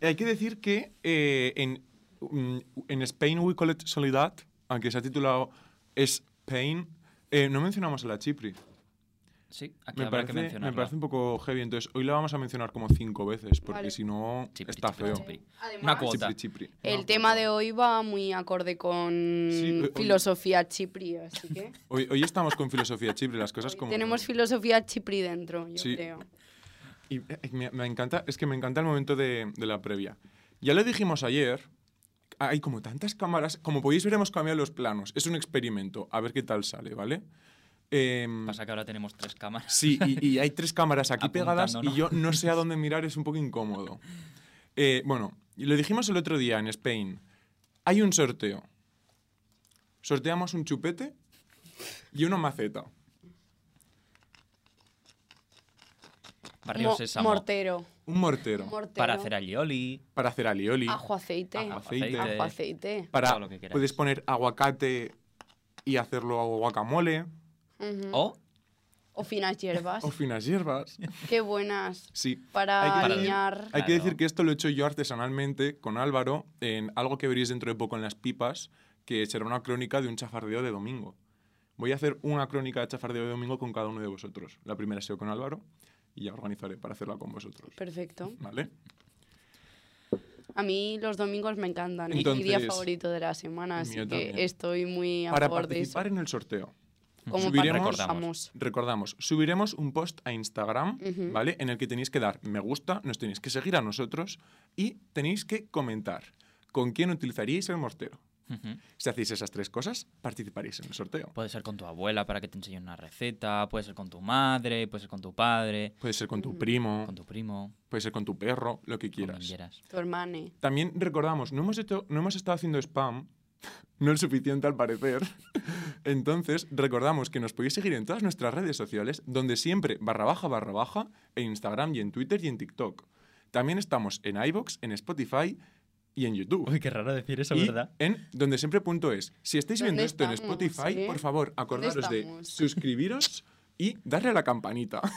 Hay que decir que eh, en, mm, en Spain we call it Soledad, aunque se ha titulado Spain, eh, no mencionamos a la Chipri. Sí, aquí Me habrá parece, que me parece un poco heavy, entonces hoy la vamos a mencionar como cinco veces, porque Vale. si no Chipri, está chipri, feo. chipri. Además, Una cuota. Chipri, chipri. El tema de hoy va muy acorde con Sí, hoy- filosofía chipri, así que Hoy, hoy estamos con filosofía chipri, las cosas como... tenemos filosofía chipri dentro, yo Sí. creo. Y eh, me, me encanta, es que me encanta el momento de, de la previa. Ya lo dijimos ayer, hay como tantas cámaras, como podéis ver hemos cambiado los planos, es un experimento, a ver qué tal sale, ¿vale? Em, Pasa que ahora tenemos tres cámaras. sí, y, y hay tres cámaras aquí pegadas y yo no sé a dónde mirar, es un poco incómodo. Eh, bueno, lo dijimos el otro día en Spain, hay un sorteo. Sorteamos un chupete y una maceta. Barrio Mo- Sésamo. mortero, Un mortero mortero. Para hacer alioli. para hacer alioli. ajo aceite, Ajo, aceite. ajo aceite. Para, Todo lo que puedes poner aguacate y hacerlo guacamole Ujú. O O finas hierbas. o finas hierbas. Qué buenas. Sí. Para Hay que- alinear. Hay que decir que esto lo he hecho yo artesanalmente con Álvaro en algo que veréis dentro de poco en las pipas, que será una crónica de un chafardeo de domingo. Voy a hacer una crónica de chafardeo de domingo con cada uno de vosotros. La primera ha sido con Álvaro y ya organizaré para hacerla con vosotros. Perfecto. ¿Vale? A mí los domingos me encantan. es mi día favorito de la semana, así que también. estoy muy a Para favor de eso. participar en el sorteo. Como subiremos- participamos. Recordamos, subiremos un post a Instagram. ¿vale? En el que tenéis que dar me gusta, nos tenéis que seguir a nosotros y tenéis que comentar con quién utilizaríais el mortero. Si hacéis esas tres cosas, participaréis en el sorteo. puede ser con tu abuela para que te enseñe una receta, puede ser con tu madre, puede ser con tu padre, Puede ser con tu primo, con tu primo, puede ser con tu perro, lo que quieras. quieras. Tu hermane. También recordamos, no hemos, hecho, no hemos estado haciendo spam, no el suficiente al parecer. Entonces, recordamos que nos podéis seguir en todas nuestras redes sociales, donde siempre barra baja barra baja, en Instagram y en Twitter y en TikTok. También estamos en iBox, en Spotify y en YouTube. Uy, qué raro decir eso, y ¿verdad? en donde siempre punto es. Si estáis viendo ¿Dónde esto en Spotify, eh? por favor, acordaros de suscribiros y darle a la campanita.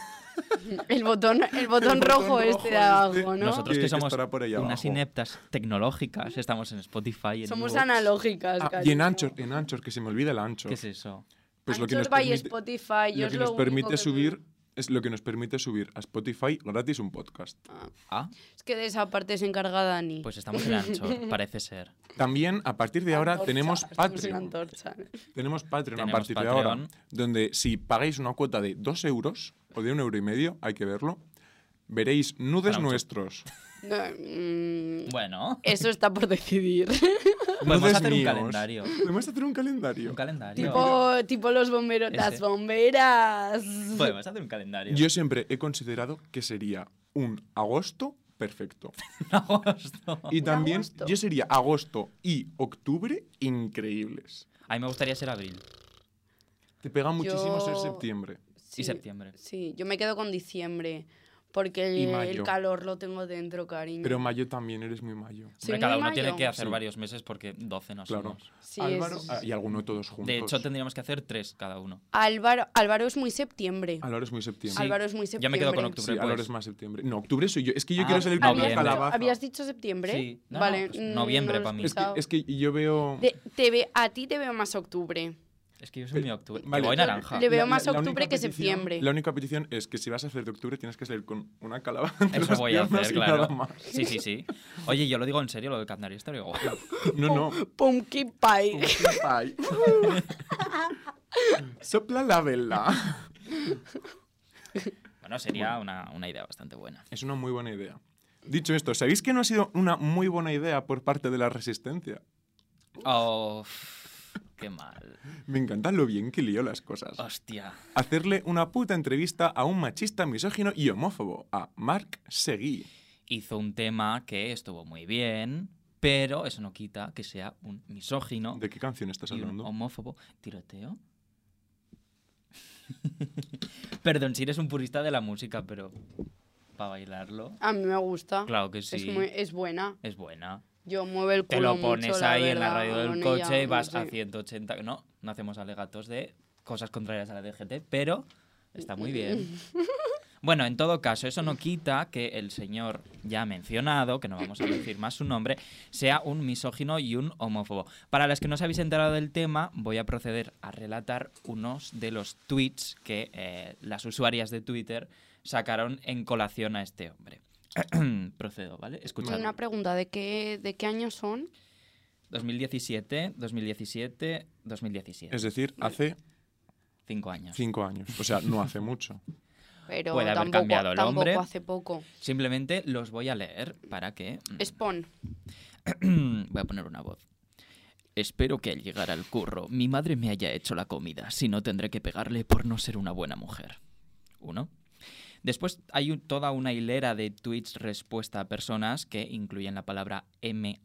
El botón, el botón El botón rojo rojo este de este. abajo, ¿no? Nosotros Que- somos por unas abajo. ineptas tecnológicas, estamos en Spotify. En Somos analógicas, Ah, y en. Anchor, en Anchor, que se me olvida el Anchor. ¿Qué es eso? Pues lo que nos by permite, Spotify, lo es que lo nos único permite que- subir es lo que nos permite subir a Spotify gratis un podcast. Ah, Ah, es que de esa parte se encarga Dani. pues estamos en Anchor, parece ser. También a partir de ahora Antorcha, tenemos Patreon. Antorcha. Tenemos Patreon a partir de ahora, donde si pagáis una cuota de dos euros o de un euro y medio, hay que verlo, veréis nudes nuestros. No, mm, Bueno, eso está por decidir. podemos hacer un míos. calendario. Podemos hacer un calendario. Un calendario. tipo, tipo los bomberos, las bomberas. Podemos hacer un calendario. Yo siempre he considerado que sería un agosto perfecto. Agosto. Y también agosto. yo sería agosto y octubre increíbles. A mí me gustaría ser abril Te pega muchísimo ser Yo- septiembre. Sí, y septiembre. Sí, yo me quedo con diciembre. Porque el, calor lo tengo dentro, cariño. Pero mayo también eres muy mayo. Hombre, cada uno tiene que hacer Sí. varios meses porque 12 no Claro. somos. Sí, Álvaro es- ah, y alguno todos juntos. De hecho, tendríamos que hacer tres cada uno. Álvaro, Álvaro es muy septiembre. Álvaro es muy septiembre. Álvaro es muy septiembre. Yo me quedo con Sí, octubre. Álvaro pues. es más septiembre. No, octubre soy yo. Es que yo Ah, quiero salir con noviembre. calabaza. ¿Habías dicho septiembre? Sí. No, vale. no, pues mm, noviembre no lo he pa' mí. Es que, escuchado. es que yo veo... De- te ve- a ti te veo más octubre. Es que yo soy muy octubre. Vale. Voy naranja. le veo más la- la octubre que petición- septiembre. La única petición es que si vas a hacer de octubre tienes que salir con una calabaza Eso las voy a hacer, claro. Sí, sí, sí. Oye, yo lo digo en serio, lo del calendario está guay. No, no. Pumpkin pie. Ay. Sopla la vela. Bueno, sería una, una idea bastante buena. Es una muy buena idea. Dicho esto, ¿sabéis que no ha sido una muy buena idea por parte de la resistencia? Oh, qué mal. Me encanta lo bien que lío las cosas. Hostia. Hacerle una puta entrevista a un machista, misógino y homófobo, a Marc Seguí. Hizo un tema que estuvo muy bien, pero eso no quita que sea un misógino ¿De qué canción estás y un hablando? homófobo. ¿Tiroteo? Perdón, si eres un purista de la música, pero para bailarlo, A mí me gusta. claro que Es, sí. muy- es buena. Es buena. Yo muevo el culo Te lo mucho, pones la ahí en la radio del coche ella, y vas no a sé. 180. No, no hacemos alegatos de cosas contrarias a la DGT, pero está muy bien. Bueno, en todo caso, eso no quita que el señor ya mencionado, que no vamos a decir más su nombre, sea un misógino y un homófobo. Para las que no os habéis enterado del tema, voy a proceder a relatar unos de los tweets que eh, las usuarias de Twitter sacaron en colación a este hombre. Procedo, ¿vale? Escuchad. Una pregunta, ¿de qué, ¿de qué año son? 2017, 2017, 2017. Es decir, hace Cinco años. cinco años. O sea, no hace mucho. Pero Puede haber tampoco, cambiado el tampoco hombre. hace poco. Simplemente los voy a leer para que... mm, Spawn. Voy a poner una voz. Espero que al llegar al curro mi madre me haya hecho la comida, si no tendré que pegarle por no ser una buena mujer. Uno. Después hay toda una hilera de tweets respuesta a personas que incluyen la palabra M-A-R-I-C-O-N,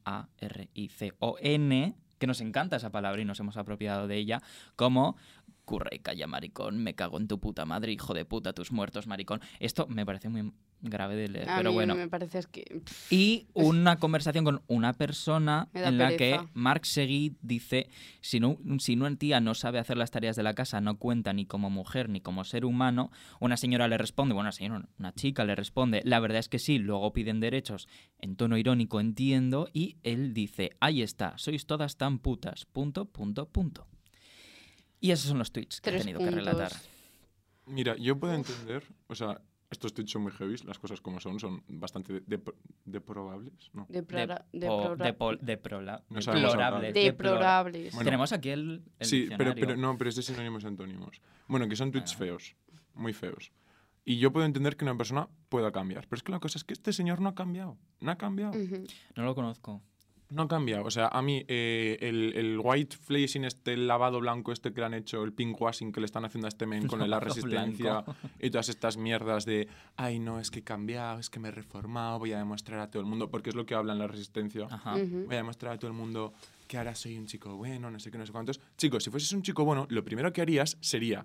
que nos encanta esa palabra y nos hemos apropiado de ella, como curra y calla, maricón, me cago en tu puta madre, hijo de puta, tus muertos, maricón. Esto me parece muy grave de leer, A pero mí bueno. me parece es que... pff, Y una conversación con una persona en la que. Mark Seguí dice, si, no, si una tía no sabe hacer las tareas de la casa, no cuenta ni como mujer ni como ser humano, una señora le responde, bueno, una señora, una chica le responde, la verdad es que sí, luego piden derechos en tono irónico, entiendo, y él dice, ahí está, sois todas tan putas, punto, punto, punto. Y esos son los tweets que he tenido que relatar. Mira, yo puedo entender, o sea, estos tweets son muy heavy, las cosas como son, son bastante de- de- deprobables, De, Deplorables. Bueno, Tenemos aquí el, el sí, pero, no, pero es de sinónimos y antónimos. Bueno, que son tweets Bueno. feos, muy feos. Y yo puedo entender que una persona pueda cambiar, pero es que la cosa es que este señor no ha cambiado, no ha cambiado. No lo conozco. No ha cambiado. O sea, a mí eh, el, el white flashing, este el lavado blanco este que le han hecho, el pink washing que le están haciendo a este men con la Lavado resistencia blanco. y todas estas mierdas de, ay, no, es que he cambiado, es que me he reformado, voy a demostrar a todo el mundo, porque es lo que habla en la resistencia. Ajá. Voy a demostrar a todo el mundo que ahora soy un chico bueno, no sé qué, no sé cuántos. Chicos, si fueses un chico bueno, lo primero que harías sería,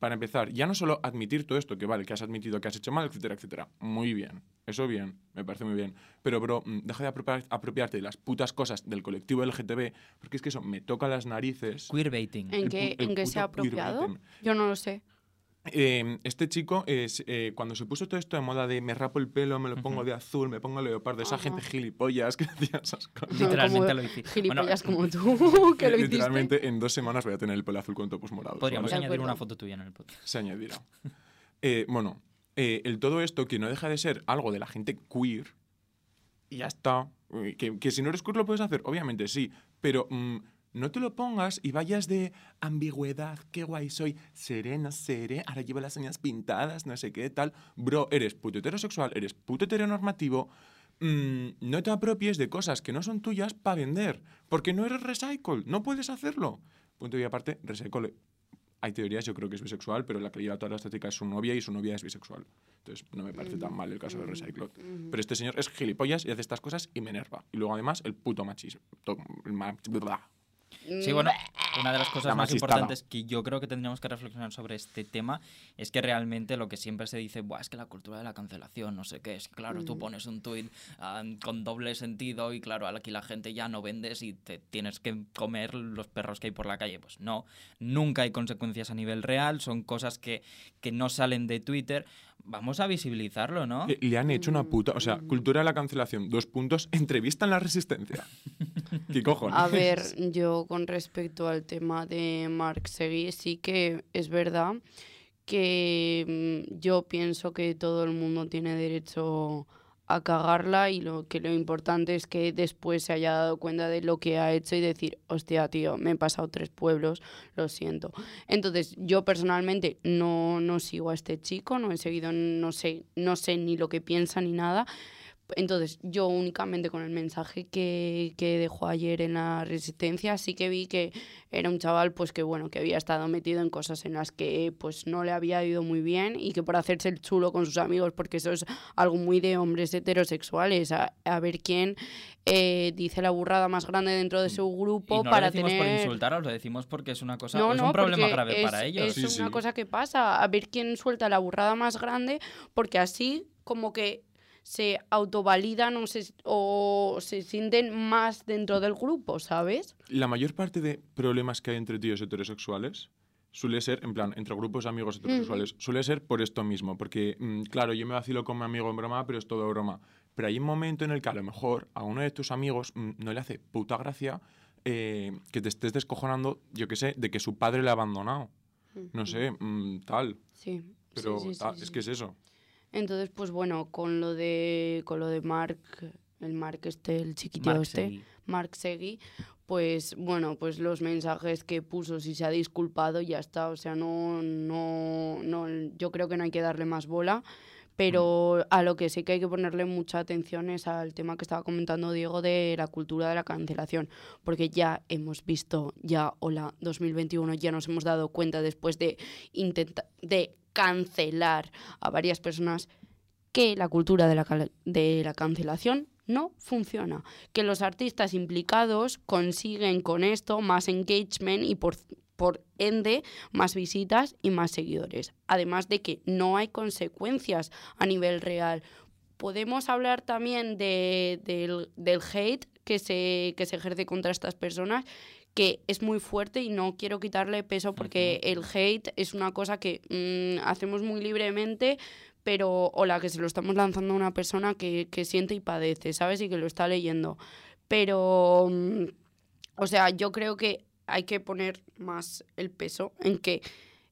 para empezar, ya no solo admitir todo esto, que vale, que has admitido que has hecho mal, etcétera, etcétera. Muy bien. Eso bien, me parece muy bien. Pero, bro, mm, deja de apropiar- apropiarte de las putas cosas del colectivo LGTB, porque es que eso me toca las narices. Queerbaiting. ¿En qué, el en qué se ha apropiado? Yo no lo sé. Eh, este chico, es, eh, cuando se puso todo esto de moda de me rapo el pelo, me lo pongo de azul, me pongo leopardo, esa Ajá. gente gilipollas que decía esas cosas. Literalmente Como lo hice. Gilipollas Bueno, como tú, que lo hiciste. Literalmente en dos semanas voy a tener el pelo azul con topos morados. Podríamos ¿vale? Añadir una foto tuya en el podcast. se añadirá. Eh, bueno, eh, el todo esto que no deja de ser algo de la gente queer, y ya está. Que, que si no eres queer lo puedes hacer, obviamente sí, pero mm, no te lo pongas y vayas de ambigüedad, qué guay soy, seré, no seré, ahora llevo las uñas pintadas, no sé qué tal. Bro, eres puto heterosexual, eres puto heteronormativo. mm, no te apropies de cosas que no son tuyas para vender, porque no eres recycle, no puedes hacerlo. Punto y aparte, recycle hay teorías, yo creo que es bisexual, pero la que lleva toda la estética es su novia y su novia es bisexual. Entonces no me parece tan mal el caso de Recyclot. Pero este señor es gilipollas y hace estas cosas y me enerva. Y luego además el puto machismo. El. Sí, bueno, una de las cosas La más importantes que yo creo que tendríamos que reflexionar sobre este tema es que realmente lo que siempre se dice, Buah, es que la cultura de la cancelación, no sé qué, es que claro, tú pones un tuit ah, con doble sentido y claro, aquí la gente ya no vendes y te tienes que comer los perros que hay por la calle. Pues no, nunca hay consecuencias a nivel real, son cosas que, que no salen de Twitter. Vamos a visibilizarlo, ¿no? Le han hecho una puta. O sea, cultura de la cancelación. Dos puntos. Entrevista en la resistencia. ¿Qué cojones? A ver, yo con respecto al tema de Mark Seguí, sí que es verdad que mm, yo pienso que todo el mundo tiene derecho a cagarla y lo que lo importante es que después se haya dado cuenta de lo que ha hecho y decir, hostia, tío, me he pasado tres pueblos, lo siento. Entonces, yo personalmente no, no sigo a este chico, no he seguido, no sé, no sé ni lo que piensa ni nada. Entonces, yo únicamente con el mensaje que, que dejó ayer en la Resistencia, sí que vi que era un chaval, pues que bueno, que había estado metido en cosas en las que pues no le había ido muy bien y que por hacerse el chulo con sus amigos, porque eso es algo muy de hombres heterosexuales, a, a ver quién eh, dice la burrada más grande dentro de su y grupo no para lo decimos por tener... insultaros, lo decimos porque es una cosa, No, es no, un problema grave es, para ellos. Es Sí, una sí. cosa que pasa, a ver quién suelta la burrada más grande, porque así como que se autovalidan o se, o se sienten más dentro del grupo, ¿sabes? La mayor parte de problemas que hay entre tíos heterosexuales suele ser, en plan, entre grupos de amigos heterosexuales, suele ser por esto mismo. Porque, mm, claro, yo me vacilo con mi amigo en broma, pero es todo broma. Pero hay un momento en el que a lo mejor a uno de tus amigos mm, no le hace puta gracia eh, que te estés descojonando, yo qué sé, de que su padre le ha abandonado. No sé, mm, tal. Sí. Pero sí, sí, es que es eso. Entonces, pues bueno, con lo de con lo de Mark, el Mark este, el chiquitito Marc este, Seguí. Mark Segui, pues bueno, pues los mensajes que puso, si se ha disculpado, ya está. O sea, no, no, no, yo creo que no hay que darle más bola. Pero a lo que sí que hay que ponerle mucha atención es al tema que estaba comentando Diego de la cultura de la cancelación. Porque ya hemos visto, ya, hola, 2021, ya nos hemos dado cuenta después de intentar, de cancelar a varias personas que la cultura de la, de la cancelación no funciona. Que los artistas implicados consiguen con esto más engagement y por, por ende más visitas y más seguidores. Además de que no hay consecuencias a nivel real. Podemos hablar también de- del, del hate que se, que se ejerce contra estas personas que es muy fuerte y no quiero quitarle peso porque el hate es una cosa que mm, hacemos muy libremente, pero o la que se lo estamos lanzando a una persona que, que siente y padece, ¿sabes? Y que lo está leyendo. Pero, mm, o sea, yo creo que hay que poner más el peso en que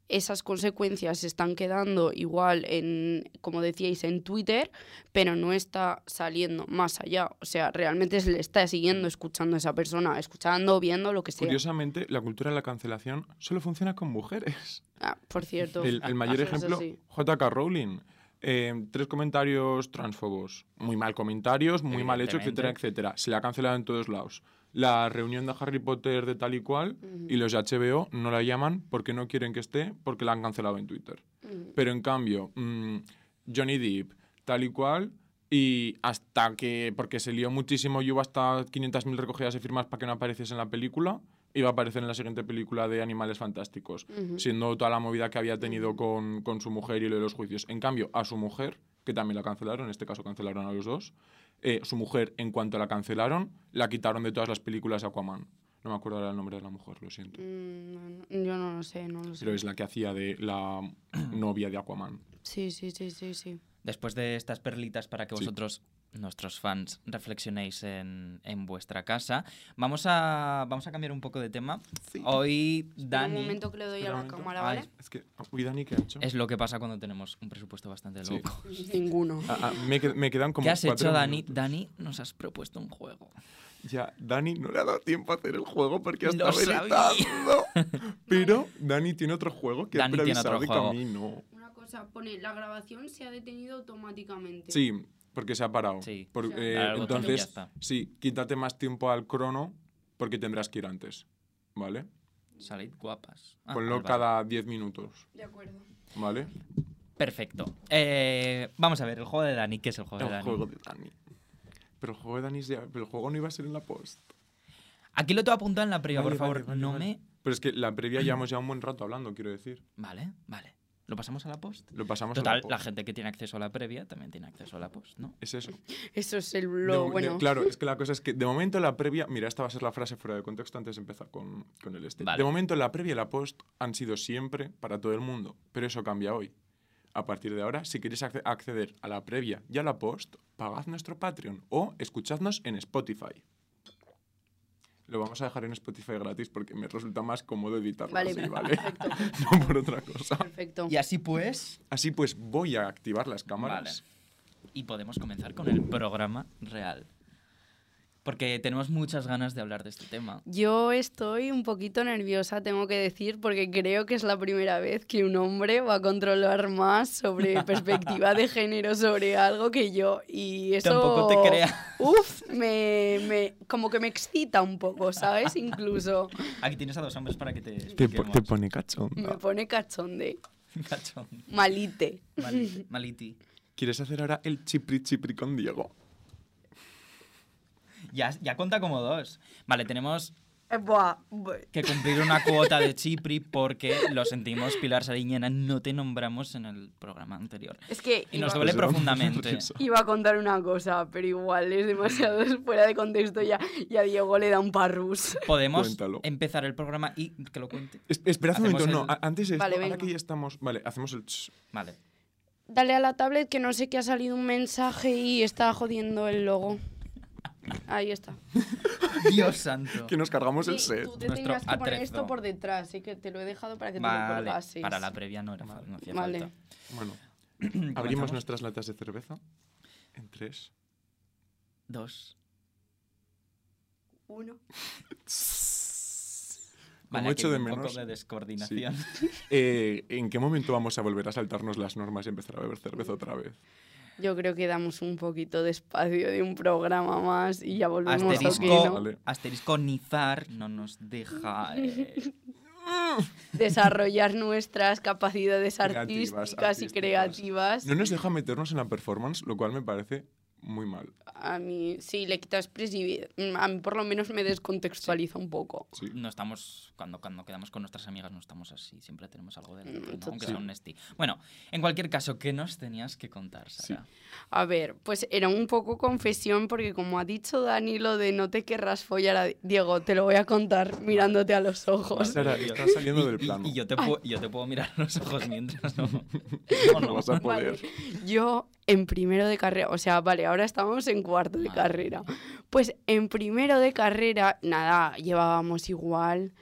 esas consecuencias se están quedando igual en, como decíais, en Twitter, pero no está saliendo más allá. O sea, realmente se le está siguiendo escuchando a esa persona, escuchando, viendo lo que sea. Curiosamente, la cultura de la cancelación solo funciona con mujeres. Ah, por cierto. El, el mayor es ejemplo. JK Rowling. Eh, tres comentarios transfobos. Muy mal comentarios, muy mal hecho, etcétera, etcétera. Se le ha cancelado en todos lados. La reunión de Harry Potter de tal y cual y los de HBO no la llaman porque no quieren que esté porque la han cancelado en Twitter. Pero en cambio, mm, Johnny Depp, tal y cual, y hasta que, porque se lió muchísimo y hubo hasta 500.000 recogidas de firmas para que no apareciese en la película, iba a aparecer en la siguiente película de Animales Fantásticos, siendo toda la movida que había tenido con, con su mujer y lo de los juicios. En cambio, a su mujer, que también la cancelaron, en este caso cancelaron a los dos, eh, su mujer, en cuanto la cancelaron, la quitaron de todas las películas de Aquaman. No me acuerdo ahora el nombre de la mujer, lo siento. Mm, yo no lo sé, no lo sé. Pero es la que hacía de la novia de Aquaman. Sí, sí, sí, sí, sí. Después de estas perlitas para que Sí. vosotros, nuestros fans, reflexionéis en, en vuestra casa, vamos a, vamos a cambiar un poco de tema. Hoy Un Dani... momento que le doy a un la cámara, ¿vale? Ay. Es que, uy, Dani, ¿qué ha hecho? Es lo que pasa cuando tenemos un presupuesto bastante Sí. loco. Ninguno. Ah, ah, me, me quedan como ¿Qué has cuatro hecho, Dani? minutos. Dani, nos has propuesto un juego. Ya, Dani no le ha dado tiempo a hacer el juego porque ha estado editando. Pero Dani tiene otro juego que Dani ha tiene otro que juego. a mí no. Una cosa, pone, la grabación se ha detenido automáticamente. Sí, porque se ha parado. Sí. Por- O sea, eh, entonces, está. sí, quítate más tiempo al crono porque tendrás que ir antes. ¿Vale? Salid guapas. Ah, Ponlo vale, cada 10 minutos. De acuerdo. ¿Vale? Perfecto. Eh, vamos a ver, el juego de Dani. ¿Qué es el juego de El Dani? juego de Dani. Pero el juego de Dani ya- pero el juego no iba a ser en la post. Aquí lo tengo apuntado en la previa, Vale, por favor. vale, vale, no vale. me... Pero es que la previa llevamos ya un buen rato hablando, quiero decir. Vale, vale. ¿Lo pasamos a la post? Lo pasamos a Total, la post. la gente que tiene acceso a la previa también tiene acceso a la post, ¿no? Es eso. Eso es el lo de- bueno. claro, es que la cosa es que de momento la previa, mira, esta va a ser la frase fuera de contexto antes de empezar con, con el este. Vale. De momento la previa y la post han sido siempre para todo el mundo, pero eso cambia hoy. A partir de ahora, si queréis acce- acceder a la previa y a la post, pagad nuestro Patreon o escuchadnos en Spotify. Lo vamos a dejar en Spotify gratis porque me resulta más cómodo editarlo Vale, así, ¿vale? perfecto. no por otra cosa. Perfecto. Y así pues... Así pues, voy a activar las cámaras. Y podemos comenzar con el programa real. Porque tenemos muchas ganas de hablar de este tema. Yo estoy un poquito nerviosa, tengo que decir, porque creo que es la primera vez que un hombre va a controlar más sobre perspectiva de género sobre algo que yo. Y eso. Tampoco te creas. Uf, me, me- como que me excita un poco, ¿sabes? Incluso Aquí tienes a dos hombres para que te Te, te pone cachonda. me pone cachonde. Cachón. Malite. Maliti. Maliti. ¿Quieres hacer ahora el chipri chipri con Diego? Ya, ya cuenta como dos. Vale, tenemos Eh, buah, buah. que cumplir una cuota de Chipri porque lo sentimos, Pilar Sariñena, no te nombramos en el programa anterior. Es que Y nos duele profundamente. iba a contar una cosa, pero igual es demasiado fuera de contexto ya, y a Diego le da un parrus. Podemos Cuéntalo. empezar el programa y que lo cuente. Es- esperad un momento, el- no, antes de esto, Vale, ahora que ya estamos... Vale, hacemos el... ch. Vale. Dale a la tablet que no sé que ha salido un mensaje y está jodiendo el logo. Ahí está. Dios santo. Que nos cargamos el set. tú te Nuestro tenías que poner atrezo. esto por detrás, así que te lo he dejado para que te lo Vale, colgases. para la previa no, era fa- no hacía Vale. falta. Bueno, abrimos ¿Comenzamos? nuestras latas de cerveza. En tres. Dos. Uno. Como Vale, aquí echo de un menos. poco de descoordinación. Eh, ¿En qué momento vamos a volver a saltarnos las normas y empezar a beber cerveza otra vez? Yo creo que damos un poquito de espacio de un programa más y ya volvemos a Asterisco, Kino. Vale. asterisco Nizar no nos deja. eh, Desarrollar nuestras capacidades Creativas, artísticas y creativas. No nos deja meternos en la performance, lo cual me parece muy mal. A mí, sí, le quita expresividad. A mí por lo menos me descontextualiza un poco. Sí. no estamos. Cuando, cuando quedamos con nuestras amigas, no estamos así. Siempre tenemos algo de. Mm, ¿no? Aunque total. sea un Nesti. Bueno, en cualquier caso, ¿qué nos tenías que contar, Sara? A ver, pues era un poco confesión porque como ha dicho Dani lo de no te querrás follar a Diego, te lo voy a contar mirándote a los ojos. Sara, estás saliendo Y- del y- plano. Y, yo, te puedo, yo te puedo mirar a los ojos mientras no. ¿O No no? vas a poder. Vale. Yo en primero de carrera, o sea, vale, ahora estamos en cuarto de carrera. Pues en primero de carrera, nada, llevábamos igual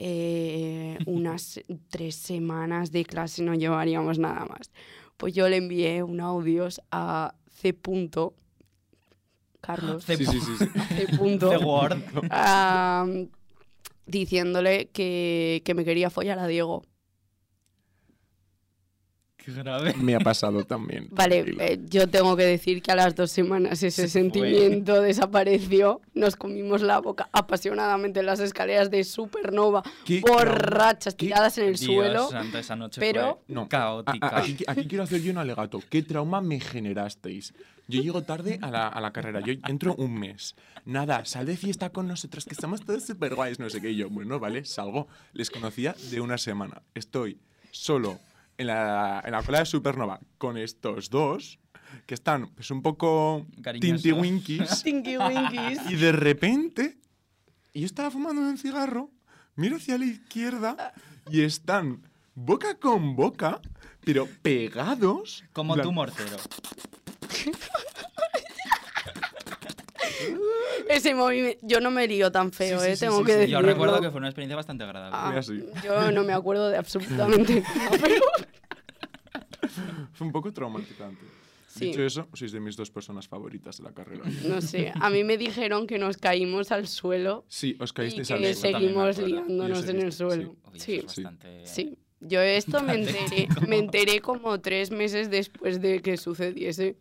eh, unas tres semanas de clase, no llevaríamos nada más. Pues yo le envié un audios a C. punto, Carlos, C. Sí, sí, sí. sí. C. punto, diciéndole que, que me quería follar a Diego. Qué grave. Me ha pasado también. Vale, eh, yo tengo que decir que a las dos semanas ese Se fue. sentimiento desapareció. Nos comimos la boca apasionadamente en las escaleras de Supernova, ¿Qué borrachas qué- tiradas en el Dios suelo. santo, esa noche pero- fue No. A- caótica. a- aquí, aquí quiero hacer yo un alegato. ¿Qué trauma me generasteis? Yo llego tarde a la, a la carrera. Yo entro un mes. Nada, sal de fiesta con nosotros, que estamos todos súper guays, no sé qué. Y yo, bueno, vale, salgo. Les conocía de una semana. Estoy solo en la, en la cola de Supernova con estos dos, que están pues un poco tintiwinkies. Y de repente, yo estaba fumando un cigarro, miro hacia la izquierda y están boca con boca, pero pegados. Como tu mortero. Ese movimiento, yo no me lío tan feo, Sí, sí, eh, sí, tengo sí, que sí. decirlo. Yo recuerdo que fue una experiencia bastante agradable. Ah, yo no me acuerdo de absolutamente nada, pero Fue un poco traumatizante. Sí. Dicho eso, sois de mis dos personas favoritas de la carrera. no sé. A mí me dijeron que nos caímos al suelo Sí, os y caísteis que al me seguimos liándonos Y en el suelo. Sí, sí. bastante... sí. Yo esto me enteré, me enteré como tres meses después de que sucediese.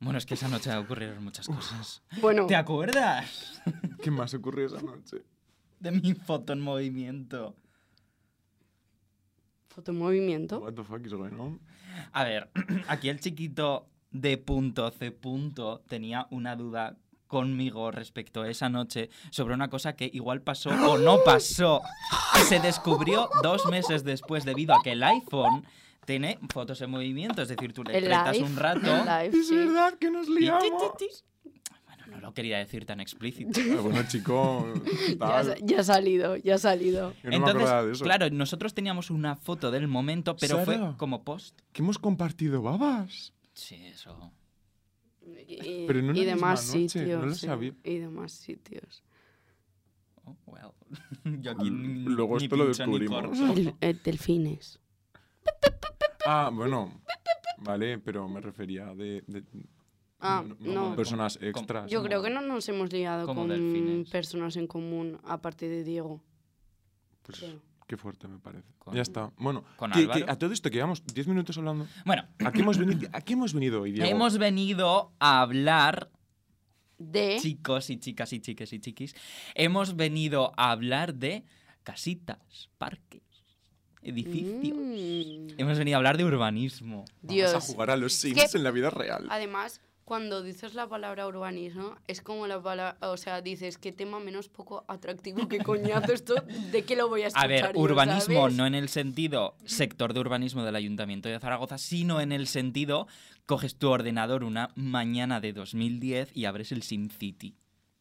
Bueno, es que esa noche ocurrieron muchas cosas. Bueno, ¿Te acuerdas ¿Qué más ocurrió esa noche? de mi foto en movimiento? fotomovimiento. What the fuck is going on? A ver, aquí el chiquito de punto C punto tenía una duda conmigo respecto a esa noche sobre una cosa que igual pasó o no pasó. Que se descubrió dos meses después debido a que el iPhone tiene fotos en movimiento, es decir, tú le El apretas live. un rato. live, Es sí. verdad que nos y ti, liamos. ti, ti. Bueno, no lo quería decir tan explícito. Ah, bueno, chico, Ya, ya ha salido, ya ha salido. Yo no me acordaba de Entonces, eso. claro, nosotros teníamos una foto del momento, pero fue Sara. como post. Que hemos compartido babas. Sí, eso. Y, Pero no y demás noche, sitios. no lo sí, sabía. Y demás sitios. Oh, well. Yo aquí ni- Luego ni esto lo descubrimos. delfines. Ah, bueno. Vale, pero me refería de, de- Ah, no- no. personas extras. Yo creo que no nos hemos liado con delfines? personas en común, aparte de Diego. Pues creo. qué fuerte me parece. Con- ya está. Bueno, con que- Álvaro. que a todo esto que llevamos 10 minutos hablando. Bueno, ¿A qué hemos venido, a qué hemos venido hoy, Diego? hemos venido a hablar, De. chicos y chicas y chiques y chiquis, hemos venido a hablar de casitas, parques, edificios. Mm. Hemos venido a hablar de urbanismo. Vamos Dios. a jugar a los que- Sims en la vida real. Además, cuando dices la palabra urbanismo, es como la palabra, o sea, dices qué tema menos poco atractivo, qué coñazo esto, ¿de qué lo voy a escuchar? A ver, yo, urbanismo ¿sabes? no en el sentido sector de urbanismo del Ayuntamiento de Zaragoza, sino en el sentido coges tu ordenador una mañana de 2010 y abres el SimCity.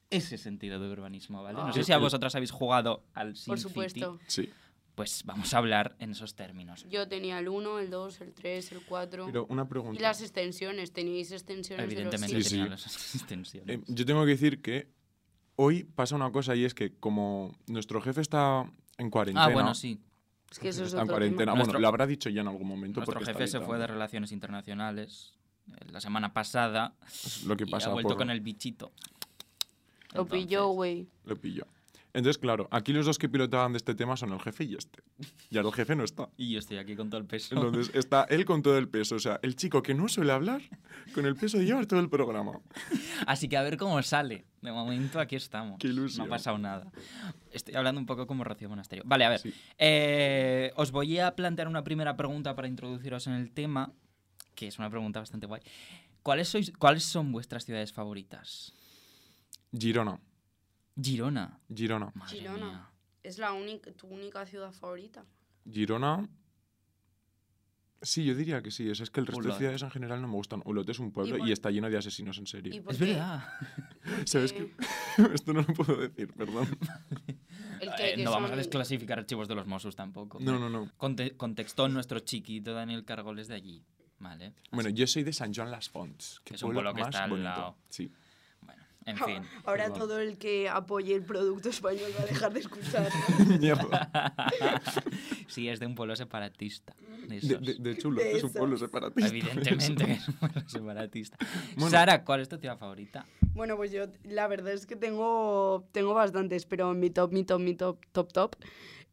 Ese sentido de urbanismo, ¿vale? No Ah. sé si a vosotras habéis jugado al SimCity. Por supuesto. Sí. Pues vamos a hablar en esos términos. Yo tenía el 1, el 2, el 3, el 4. Pero una Y pregunta. las extensiones, teníais extensiones Evidentemente de los Sí, sí. las extensiones. Eh, yo tengo que decir que hoy pasa una cosa y es que como nuestro jefe está en cuarentena. ah, bueno, sí. Es que eso es Está en otro cuarentena. tema. Bueno, Nuestro- lo habrá dicho ya en algún momento. Nuestro jefe se fue de. Relaciones Internacionales eh, la semana pasada Es lo que y pasa ha vuelto por- con el bichito. Lo pilló, Entonces, güey. Lo pilló. Entonces, claro, aquí los dos que pilotaban de este tema son el jefe y este. Y ahora el jefe no está. Y yo estoy aquí con todo el peso. Entonces está él con todo el peso. O sea, el chico que no suele hablar, con el peso de llevar todo el programa. Así que a ver cómo sale. De momento aquí estamos. Qué ilusión. No ha pasado nada. Estoy hablando un poco como Rocío Monasterio. Vale, a ver. Sí. Eh, os voy a plantear una primera pregunta para introduciros en el tema, que es una pregunta bastante guay. ¿Cuáles, sois, ¿Cuáles son vuestras ciudades favoritas? Girona. Girona. Girona. Madre Girona. mía. Es la única, tu única ciudad favorita. Girona. Sí, yo diría que sí. Es, es que el resto de ciudades en general no me gustan. Olot es un pueblo por- y, está lleno de asesinos en serie. ¿Y por Es qué? verdad. ¿Sabes qué? Esto no lo puedo decir, perdón. El que, Eh, que no vamos a son- desclasificar archivos de los Mossos tampoco. No, no, no. Conte- contextó nuestro chiquito Daniel Cargoles de allí. Vale. Bueno, yo soy de San Joan Las Fonts. Que Es un pueblo que está al lado. Sí. En fin. Ahora todo el que apoye el producto español va a dejar de escuchar. Mierda. sí, es de un pueblo separatista. De De, esos. de- de chulo, De es un pueblo separatista. Evidentemente es un pueblo separatista. Bueno. Sara, ¿cuál es tu ciudad favorita? Bueno, pues yo la verdad es que tengo, tengo bastantes, pero mi top, mi top, mi top, top, top.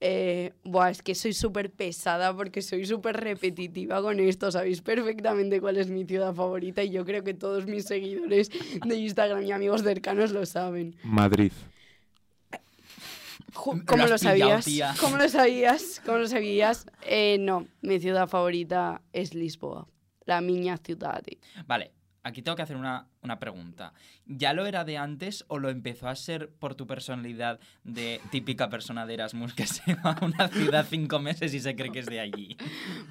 Eh, buah, es que soy súper pesada porque soy súper repetitiva con esto. Sabéis perfectamente cuál es mi ciudad favorita y yo creo que todos mis seguidores de Instagram y amigos cercanos lo saben. Madrid. Lo ¿Cómo lo sabías? ¿Cómo lo sabías? ¿Cómo lo sabías? Eh, no, mi ciudad favorita es Lisboa, la miña ciudad. Vale, aquí tengo que hacer una, una pregunta. ¿Ya lo era de antes o lo empezó a ser por tu personalidad de típica persona de Erasmus que se va a una ciudad cinco meses y se cree que es de allí?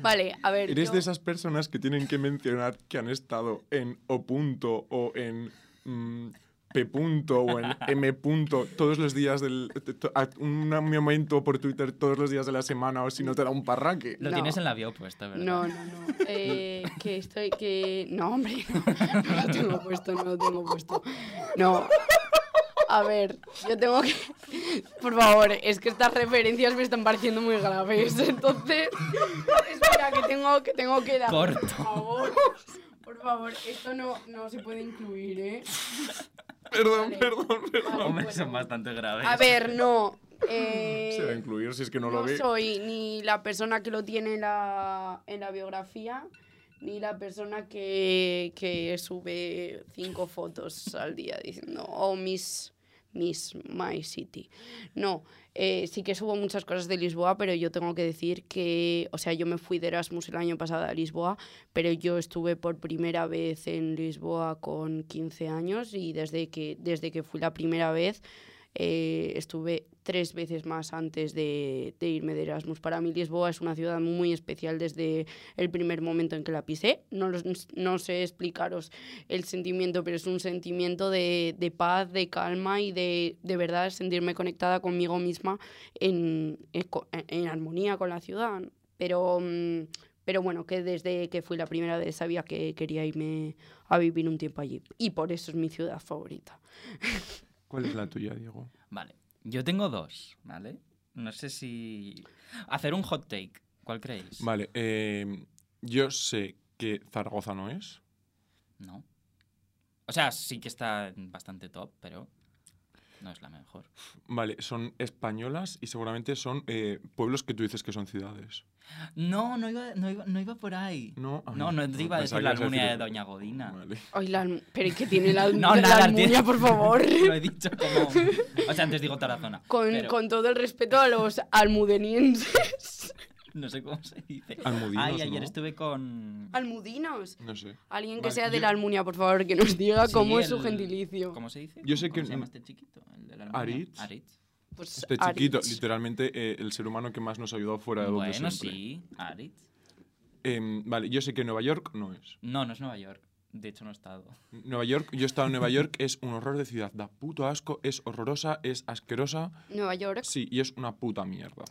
Vale, a ver. Eres yo- de esas personas que tienen que mencionar que han estado en O punto o en mm, P punto o en M punto todos los días del... Un momento por Twitter todos los días de la semana o si no te da un parraque. Lo No. tienes en la bio puesto, ¿verdad? No, no, no. Eh, que estoy, que... No, hombre, no, no lo tengo puesto, no lo tengo puesto. No. A ver, yo tengo que... Por favor, es que estas referencias me están pareciendo muy graves. Entonces, espera, que tengo que, tengo que dar... Corto. Por favor, por favor, esto no, no se puede incluir, ¿eh? Perdón, Vale. perdón, perdón. Vale, Hombre, bueno. son bastante graves. A ver, no. eh, Se va a incluir si es que no, no lo ve. soy ni la persona que lo tiene en la, en la biografía, ni la persona que, que sube cinco fotos al día diciendo, oh, Miss, Miss My City. No, eh, sí que subo muchas cosas de Lisboa, pero yo tengo que decir que, o sea, yo me fui de Erasmus el año pasado a Lisboa, pero yo estuve por primera vez en Lisboa con 15 años y desde que, desde que fui la primera vez eh, estuve tres veces más antes de, de irme de Erasmus. Para mí Lisboa es una ciudad muy especial desde el primer momento en que la pisé. No, los- no sé explicaros el sentimiento, pero es un sentimiento de, de paz, de calma y de, de verdad sentirme conectada conmigo misma en, en, en armonía con la ciudad. Pero, mm, pero bueno, que desde que fui la primera vez sabía que quería irme a vivir un tiempo allí. Y por eso es mi ciudad favorita. ¿Cuál es la tuya, Diego? Vale, yo tengo dos, ¿vale? No sé si... Hacer un hot take, ¿cuál creéis? Vale, eh, yo sé que Zaragoza no es. No. O sea, sí que está bastante top, pero no es la mejor. Vale, son españolas y seguramente son eh, pueblos que tú dices que son ciudades. No, no iba, no iba, no iba por ahí. No, Ay, no, no te iba a decir que la Almunia de Doña Godina. Vale. Ay, la pero ¿y qué tiene la, No, la nada, Almunia, tiene- por favor? Lo he dicho como... O sea, antes digo Tarazona. Con, pero- con todo el respeto a los almudenienses. No sé cómo se dice. Almudinos, Ay, ayer ¿no? estuve con... Almudinos. No sé. Alguien que Vale, sea de yo- la Almunia, por favor, que nos diga Sí, cómo es su el- gentilicio. ¿Cómo se dice? Yo sé ¿Cómo que- se llama este chiquito? El de la Almunia? Aritz. Aritz. Pues Este chiquito, literalmente eh, el ser humano que más nos ha ayudado fuera de donde Bueno, siempre. sí, Aritz. Em, vale, yo sé que Nueva York no es. No, no es Nueva York. De hecho, no he estado. Nueva York, yo he estado en Nueva York, es un horror de ciudad, da puto asco, es horrorosa, es asquerosa, Nueva York. sí, y es una puta mierda.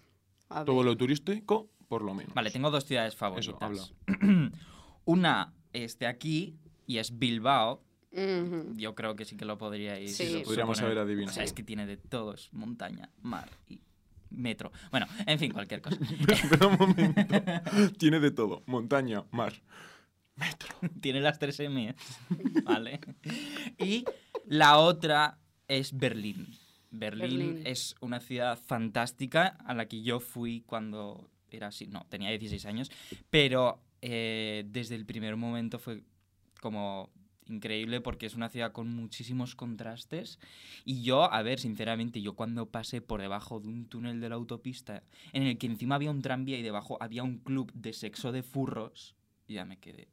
A ver. Todo lo turístico, por lo menos. Vale, tengo dos ciudades Eso, favoritas. habla. Una es de aquí y es Bilbao. Yo creo que sí que lo podríais Sí. Lo podríamos suponer. haber adivinado. O sea, es que tiene de todo. Es montaña, mar y metro. Bueno, en fin, cualquier cosa. Espera un momento. Tiene de todo, montaña, mar. tiene las tres M. ¿Vale? Y la otra es Berlín. Berlín, Berlín. es una ciudad fantástica a la que yo fui cuando era así, no, tenía 16 años, pero eh, desde el primer momento fue como increíble porque es una ciudad con muchísimos contrastes y yo, a ver, sinceramente, yo cuando pasé por debajo de un túnel de la autopista en el que encima había un tranvía y debajo había un club de sexo de furros, ya me quedé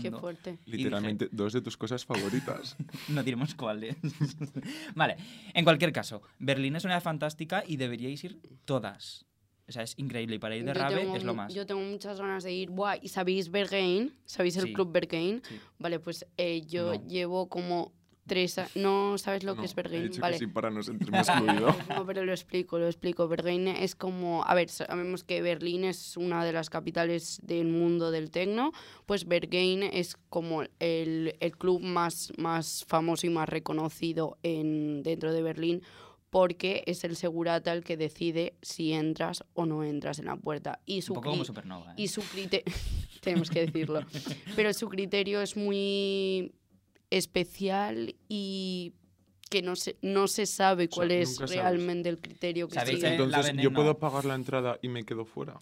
Qué fuerte. Literalmente, dos de tus cosas favoritas. No diremos cuáles. vale, en cualquier caso, Berlín es una ciudad fantástica y deberíais ir todas. O sea, es increíble y para ir de Yo rave tengo es lo más. Yo tengo muchas ganas de ir. Buah, ¿y sabéis Berghain? ¿Sabéis el Sí. club Berghain? Sí. Vale, pues eh, yo No. llevo como tres... a- ¿No sabes lo No, que es he Berghain? dicho Vale. que sí para no sentirme excluido. No, pero lo explico, lo explico. Berghain es como, a ver, sabemos que Berlín es una de las capitales del mundo del tecno, pues Berghain es como el, el club más, más famoso y más reconocido en, dentro de Berlín porque es el segurata el que decide si entras o no entras en la puerta. Y su Un poco como Supernova. ¿eh? y su criterio, tenemos que decirlo, pero su criterio es muy especial y que no se, no se sabe sea, cuál es nunca sabes. realmente el criterio que ¿Sabéis sigue. la Entonces, ¿yo puedo pagar la entrada y me quedo fuera?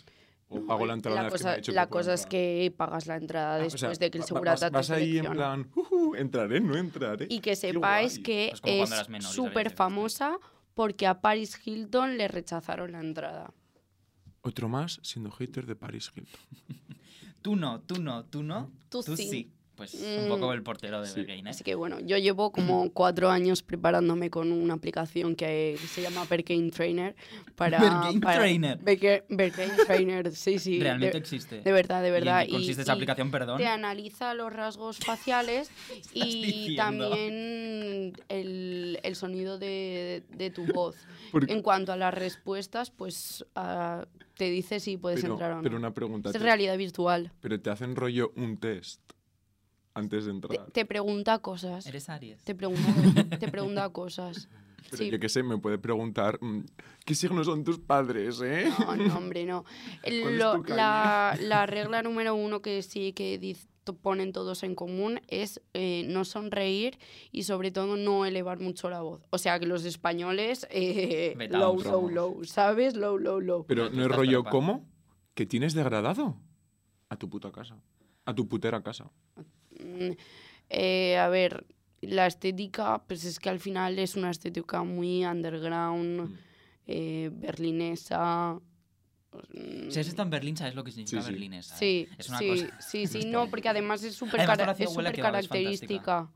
¿O pago la entrada la una vez que cosa, me ha dicho la que puedo cosa es entrar? que pagas la entrada Ah, o después sea, de que el va- segurata vas, vas te ahí en plan, "Ujú, entraré, no entraré. Y que sepáis que Pues es súper famosa porque a Paris Hilton le rechazaron la entrada. Otro más siendo hater de Paris Hilton. Tú no, tú no, tú no. Tú sí. Pues un poco Mm. el portero de Sí. Berghain, ¿eh? Así que bueno, yo llevo como cuatro años preparándome con una aplicación que se llama Berghain Trainer para... Berghain para- Trainer. Berghain Trainer, sí, sí. Realmente de, existe. de verdad, de ¿Y verdad. qué consiste esa aplicación, perdón? Te analiza los rasgos faciales y diciendo? también el, el sonido de, de tu voz. Porque- En cuanto a las respuestas, pues ah, te dice si puedes pero, entrar o no. pero una pregunta. Es te- realidad virtual. pero te hacen rollo un test antes de Te, entrar. te pregunta cosas. Eres Aries. Te pregunta, te pregunta cosas. Pero Sí. yo qué sé, me puede preguntar, mm, ¿qué signos son tus padres, eh? No, no, hombre, no. El- ¿Cuál es lo- la, la regla número uno que sí que diz- ponen todos en común es eh, no sonreír y sobre todo no elevar mucho la voz. O sea que los españoles, eh, low, low, low, ¿sabes? Low, low, low. Pero no es rollo preocupado. ¿cómo? ¿Que tienes degradado? A tu puta casa. A tu putera casa. Mm, eh, a ver, la estética, pues es que al final es una estética muy underground, Mm. eh, berlinesa. Si has estado en Berlín, sabes lo que significa Sí, sí. berlinesa. Sí, Es una sí, cosa- sí, sí, no, porque además es súper cara- característica.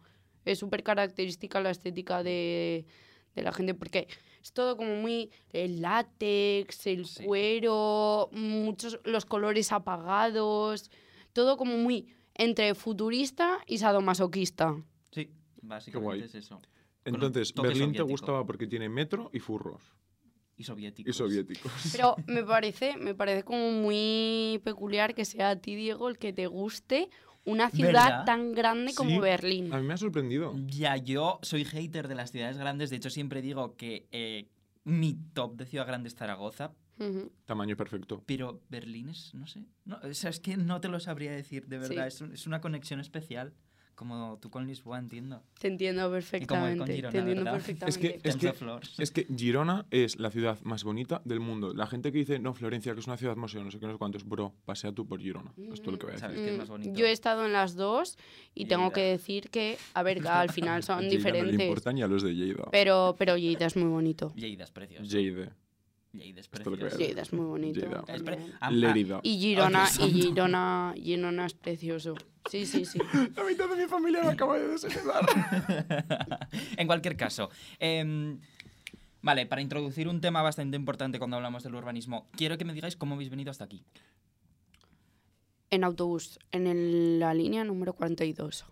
Es súper característica la estética de, de la gente, porque es todo como muy el látex, el Sí. cuero, muchos los colores apagados, todo como muy entre futurista y sadomasoquista. Sí, básicamente guay. es eso. Entonces, Berlín te gustaba porque tiene metro y furros. Y soviéticos. Y soviéticos. Pero me parece, me parece como muy peculiar que sea a ti, Diego, el que te guste una ciudad ¿Verdad? tan grande como Sí. Berlín. A mí me ha sorprendido. Ya, yo soy hater de las ciudades grandes. De hecho, siempre digo que eh, mi top de ciudad grande es Zaragoza. Tamaño perfecto. Pero Berlín es, no sé. No, o sea, es que no te lo sabría decir, de verdad. Es, un- es una conexión especial. Como tú con Lisboa, entiendo. Te entiendo perfectamente. Girona, te entiendo ¿verdad? perfectamente. Es que- Es Flors. Es que Girona es la ciudad más bonita del mundo. La gente que dice, no, Florencia, que es una ciudad museo, no sé qué, no sé cuántos, bro, pasea tú por Girona. Esto es lo que voy a decir. ¿Sabes qué es más Mm, bonito? Yo he estado en las dos y tengo Lleida. que decir que, a ver, que al final son Lleida No le diferentes. importan ni a los de Lleida. Pero, pero Lleida es muy bonito. Lleida es precioso. Lleida. Lleida es era. Lleida es muy bonito. Lleida. Es pre-. Ah, Lérida. Y Girona, y. Girona, Girona es precioso. Sí, sí, sí. La mitad de mi familia me acaba de desheredar. en cualquier caso, em, vale, para introducir un tema bastante importante cuando hablamos del urbanismo, quiero que me digáis cómo habéis venido hasta aquí. En autobús, en el- la línea número 42.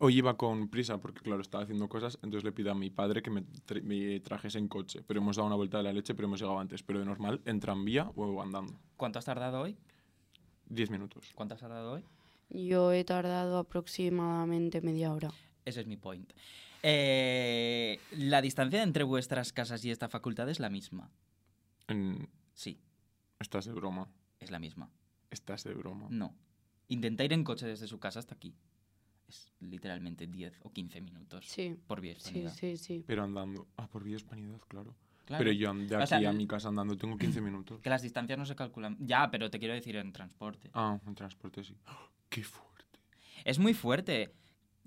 Hoy iba con prisa porque, claro, estaba haciendo cosas, entonces le pido a mi padre que me, tra- me trajese en coche. Pero hemos dado una vuelta de la leche, pero hemos llegado antes. Pero de normal, en tranvía o andando. ¿Cuánto has tardado hoy? Diez minutos. ¿Cuánto has tardado hoy? Yo he tardado aproximadamente media hora. Ese es mi point. Eh, la distancia entre vuestras casas y esta facultad es la misma. En- Sí, Estás de broma. es la misma. Estás de broma. No. Intenta ir en coche desde su casa hasta aquí. Es literalmente 10 o 15 minutos Sí, por vía sí, Hispanidad. sí, sí. Pero andando. Ah, por vía hispanidad, claro. Claro. Pero yo de O aquí sea, a mi casa andando tengo 15 minutos. Que las distancias no se calculan. Ya, pero te quiero decir en transporte. Ah, en transporte sí. ¡Ah! ¡Qué fuerte! Es muy fuerte.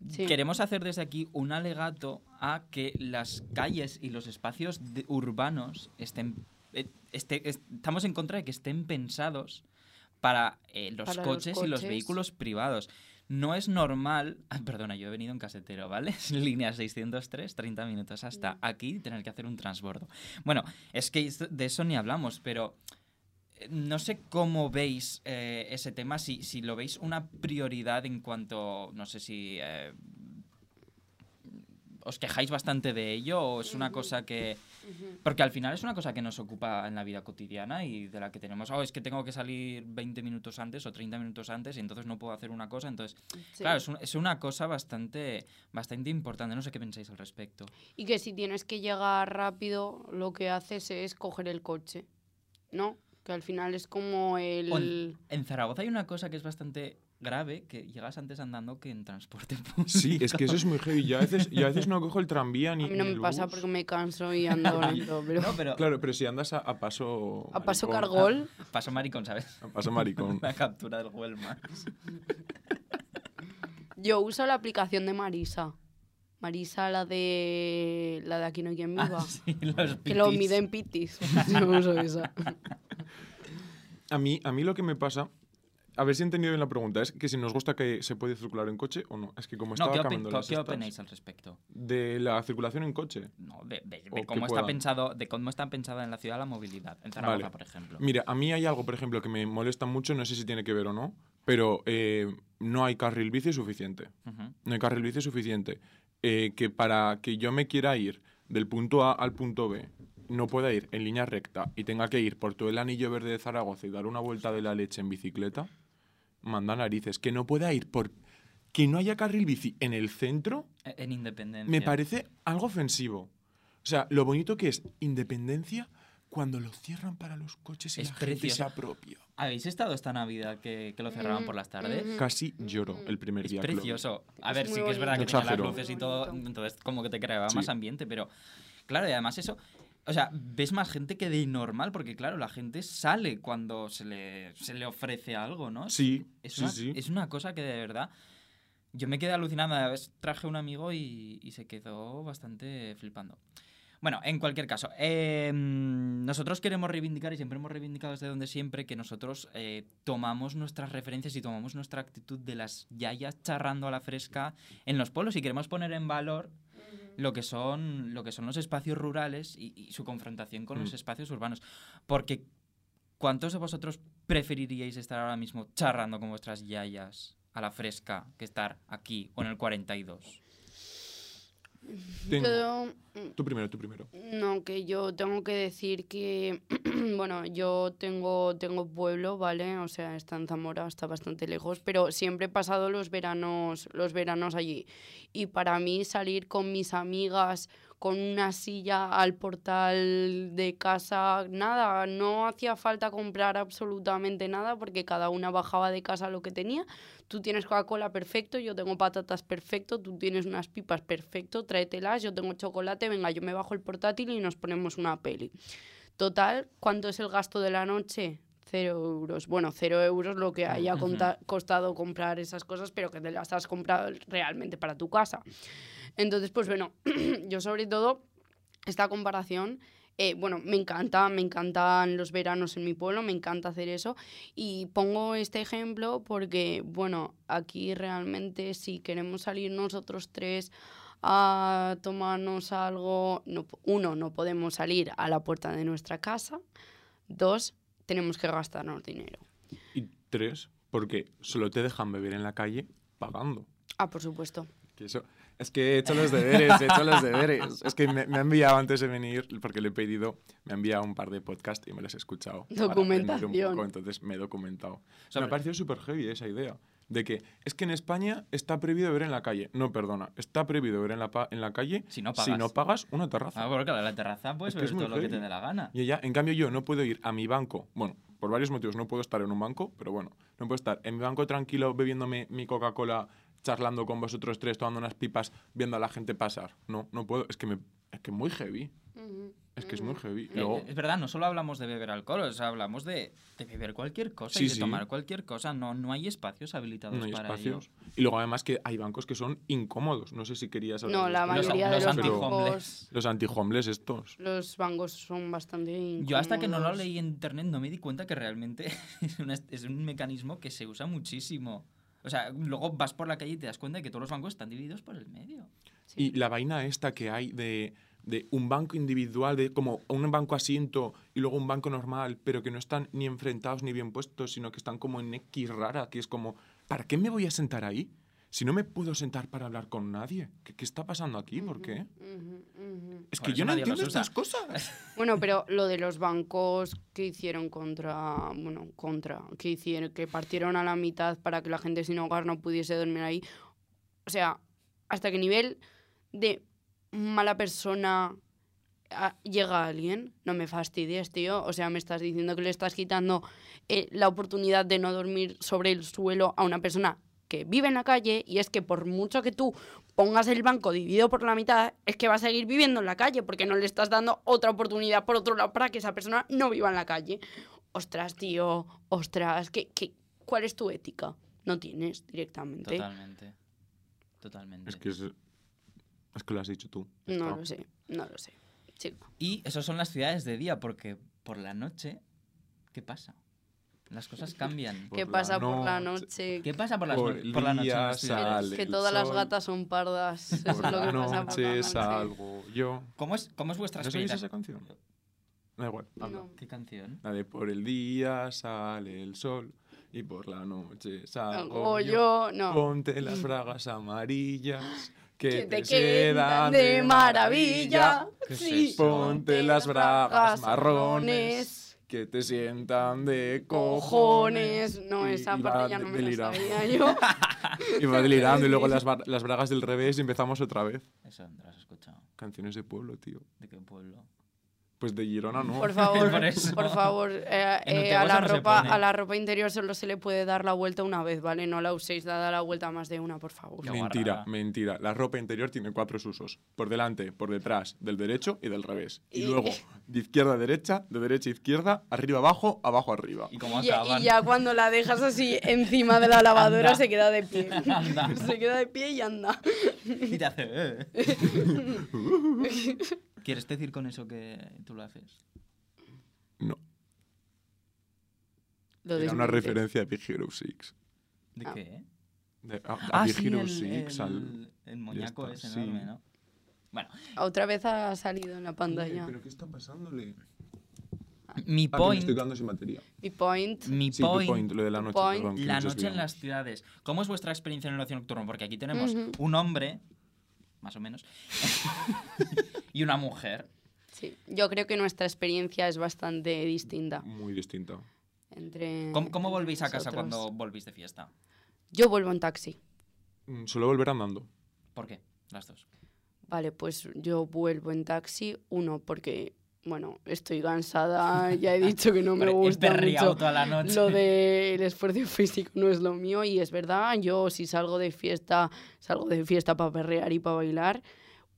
Sí. Queremos hacer desde aquí un alegato a que las calles y los espacios de- urbanos estén, eh, este- est- estamos en contra de que estén pensados para eh, los, Para los coches y los coches. vehículos privados. No es normal, perdona, yo he venido en casetero, ¿vale? Línea 603, 30 minutos hasta aquí y tener que hacer un transbordo. Bueno, es que de eso ni hablamos, pero eh, no sé cómo veis eh, ese tema, si, si lo veis una prioridad en cuanto, no sé si eh, os quejáis bastante de ello o es una cosa que... Porque al final es una cosa que nos ocupa en la vida cotidiana y de la que tenemos, oh, es que tengo que salir 20 minutos antes o 30 minutos antes y entonces no puedo hacer una cosa. Entonces, Sí. claro, es, un- es una cosa bastante, bastante importante. No sé qué pensáis al respecto. Y que si tienes que llegar rápido, lo que haces es coger el coche, ¿no? Que al final es como el... En Zaragoza hay una cosa que es bastante grave, que llegas antes andando que en transporte público. Sí, es que eso es muy heavy. Yo a veces, yo a veces no cojo el tranvía ni A mí no ni me pasa bus. porque me canso y ando lento, pero... No, pero Claro, pero si andas a, a paso... A paso maricón, cargol, paso maricón, ¿sabes? A paso maricón. La captura del Google Maps. yo uso la aplicación de Marisa. Marisa, la de la de Aquí no hay quien viva. Ah, sí, los Que lo pitis. mide en pitis. Yo uso esa. A mí, a mí lo que me pasa... A ver si he entendido bien la pregunta. Es que si nos gusta que se puede circular en coche o no. Es que como No, estaba ¿qué, las ¿qué opináis al respecto? De la circulación en coche. No, de, cómo está puedan. pensado, de cómo está pensada en la ciudad la movilidad. En Zaragoza, Vale. por ejemplo. Mira, a mí hay algo, por ejemplo, que me molesta mucho, no sé si tiene que ver o no, pero eh, no hay carril bici suficiente. No hay carril bici suficiente. Eh, que para que yo me quiera ir del punto A al punto B, no pueda ir en línea recta y tenga que ir por todo el anillo verde de Zaragoza y dar una vuelta de la leche en bicicleta, manda narices. Que no pueda ir por... Que no haya carril bici en el centro, E- En Independencia. me parece algo ofensivo. O sea, lo bonito que es independencia cuando lo cierran para los coches y Es la gente se apropia. ¿Habéis estado esta Navidad que, que lo cerraban por las tardes? Mm. Casi lloro el primer Es día. precioso. A Es ver, muy sí que es verdad que tenía las luces y todo, entonces como que te creaba Sí. más ambiente, pero claro, y además eso, o sea, ves más gente que de normal, porque claro, la gente sale cuando se le, se le ofrece algo, ¿no? Sí, Es, sí, una, sí. es una cosa que de verdad yo me quedé alucinada. Traje un amigo y, y se quedó bastante flipando. Bueno, en cualquier caso, eh, nosotros queremos reivindicar y siempre hemos reivindicado desde donde siempre que nosotros eh, tomamos nuestras referencias y tomamos nuestra actitud de las yayas charrando a la fresca en los pueblos y queremos poner en valor lo que son, lo que son los espacios rurales y, y su confrontación con los Mm. espacios urbanos. Porque, ¿cuántos de vosotros preferiríais estar ahora mismo charrando con vuestras yayas a la fresca que estar aquí o en el 42? Tengo- Yo, mm, Tú primero, tú primero. No, que yo tengo que decir que, bueno, yo tengo, tengo pueblo, ¿vale? O sea, está en Zamora, está bastante lejos, pero siempre he pasado los veranos, los veranos allí. Y para mí salir con mis amigas con una silla al portal de casa, nada, no hacía falta comprar absolutamente nada porque cada una bajaba de casa lo que tenía. Tú tienes Coca-Cola perfecto, yo tengo patatas perfecto, tú tienes unas pipas perfecto, tráetelas, yo tengo chocolate, venga, yo me bajo el portátil y nos ponemos una peli. Total, ¿cuánto es el gasto de la noche? Cero euros. Bueno, cero euros lo que haya costado comprar esas cosas, pero que te las has comprado realmente para tu casa. Entonces, pues bueno, yo sobre todo, esta comparación Eh, bueno, me encanta, me encantan los veranos en mi pueblo, me encanta hacer eso. Y pongo este ejemplo porque, bueno, aquí realmente si queremos salir nosotros tres a tomarnos algo, no, uno, no podemos salir a la puerta de nuestra casa, dos, tenemos que gastarnos dinero. Y tres, porque solo te dejan beber en la calle pagando. Ah, por supuesto. Que eso, es que he hecho los deberes, he hecho los deberes. Es que me, me ha enviado antes de venir, porque le he pedido, me ha enviado un par de podcasts y me los he escuchado. un Documentación. poco, entonces me he documentado. O sea, me ha parecido súper heavy esa idea. De que es que en España está prohibido beber en la calle. No, perdona. Está prohibido beber en la, en la calle Si no si no pagas. pagas una terraza. Ah, claro, en la terraza puedes Es ver todo lo que te dé la gana. Y ella, en cambio, yo no puedo ir a mi banco. Bueno, por varios motivos no puedo estar en un banco, pero bueno, no puedo estar en mi banco tranquilo bebiéndome mi Coca-Cola, charlando con vosotros tres, tomando unas pipas, viendo a la gente pasar. No, no puedo. Es que me, es que muy heavy. Es que es muy heavy. Eh, Luego, eh, es verdad, no solo hablamos de beber alcohol, o sea, hablamos de, de beber cualquier cosa Sí, y de sí. tomar cualquier cosa. No, no hay espacios habilitados no hay para espacios. ello. Y luego además que hay bancos que son incómodos. No sé si querías hablar No, de la esto. Los- mayoría de los los anti-homeless. bancos, Los anti-homeless estos. los bancos son bastante incómodos. Yo hasta que no lo leí en internet no me di cuenta que realmente es, una- es un mecanismo que se usa muchísimo. O sea, luego vas por la calle y te das cuenta de que todos los bancos están divididos por el medio. Sí. Y la vaina esta que hay de, de un banco individual, de como un banco asiento y luego un banco normal, pero que no están ni enfrentados ni bien puestos, sino que están como en X rara, que es como, ¿para qué me voy a sentar ahí? Si no me puedo sentar para hablar con nadie. ¿Qué, qué está pasando aquí? ¿Por qué? Ujú, ujú. Es que yo no entiendo estas cosas. Bueno, pero lo de los bancos que hicieron contra, bueno, contra, que hicieron, que partieron a la mitad para que la gente sin hogar no pudiese dormir ahí. O sea, hasta qué nivel de mala persona a- llega alguien, no me fastidies, tío. O sea, me estás diciendo que le estás quitando eh, la oportunidad de no dormir sobre el suelo a una persona que vive en la calle y es que por mucho que tú pongas el banco dividido por la mitad, es que va a seguir viviendo en la calle porque no le estás dando otra oportunidad por otro lado para que esa persona no viva en la calle. Ostras, tío, ostras, ¿qué, qué, cuál es tu ética? No tienes directamente. Totalmente. Totalmente. Es que es, es que lo has dicho tú. No está. lo sé, no lo sé. Chico. Y eso son las ciudades de día, porque por la noche, ¿qué pasa? Las cosas cambian. Por ¿Qué la pasa por la noche. ¿Qué pasa por, las Por por la noche? las sale que todas las sol. gatas son pardas. Eso Por es lo la que pasa por la noche noche. salgo yo. ¿Cómo es, ¿Cómo es vuestra ¿No sabéis experiencia? esa canción? Da igual. No. ¿Qué canción? La de por el día sale el sol y por la noche salgo O yo. yo, no. Ponte las bragas amarillas que, Que te, te quedan quedan de maravilla. ¿Qué es Sí. Ponte las bragas marrones que te sientan de cojones. No, esa y parte ya no me la sabía yo. Y va delirando y luego las, bar- las bragas del revés y empezamos otra vez. Eso, ¿dónde lo has escuchado? Canciones de pueblo, tío. ¿De qué pueblo? Pues de Girona no. Por favor, Por favor, eh, eh, a, la no ropa, a la ropa interior solo se le puede dar la vuelta una vez, ¿vale? No la uséis dada la vuelta más de una, por favor. Mentira, guarrada. mentira. La ropa interior tiene cuatro usos. Por delante, por detrás, del derecho y del revés. Y Y- luego, de izquierda a derecha, de derecha a izquierda, arriba abajo, abajo arriba. ¿Y cómo Y, acaban? y ya cuando la dejas así encima de la lavadora Anda. se queda de pie. Anda. se queda de pie y anda. Y te hace... "Eh". ¿Quieres decir con eso que tú lo haces? No, Lo era una referencia a Big Hero 6. ¿De Ah. qué? De, a, a Ah, Big sí, Hero el, 6, el, al... el moñaco está, es sí. enorme, ¿no? Bueno, Otra vez ha salido en la pantalla. ¿Pero qué está pasándole? mi Ah, que me point... estoy quedando sin batería. Mi point. Mi Sí, tu point, point, lo de la noche. point. perdón, que la noche en las ciudades. ¿Cómo es vuestra experiencia en el ocio nocturno? Porque aquí tenemos Ujú. un hombre, más o menos, y una mujer. Sí. Yo creo que nuestra experiencia es bastante distinta. Muy distinta. Entre, ¿Cómo, cómo volvéis a casa nosotros. cuando volvís de fiesta? Yo vuelvo en taxi. Mm, Suelo volver andando. ¿Por qué? Las dos. Vale, pues yo vuelvo en taxi. Uno, porque, bueno, estoy cansada. Ya he dicho que no me Hombre, he gusta mucho. toda la noche. Lo del esfuerzo físico no es lo mío y es verdad, yo si salgo de fiesta, salgo de fiesta para perrear y para bailar.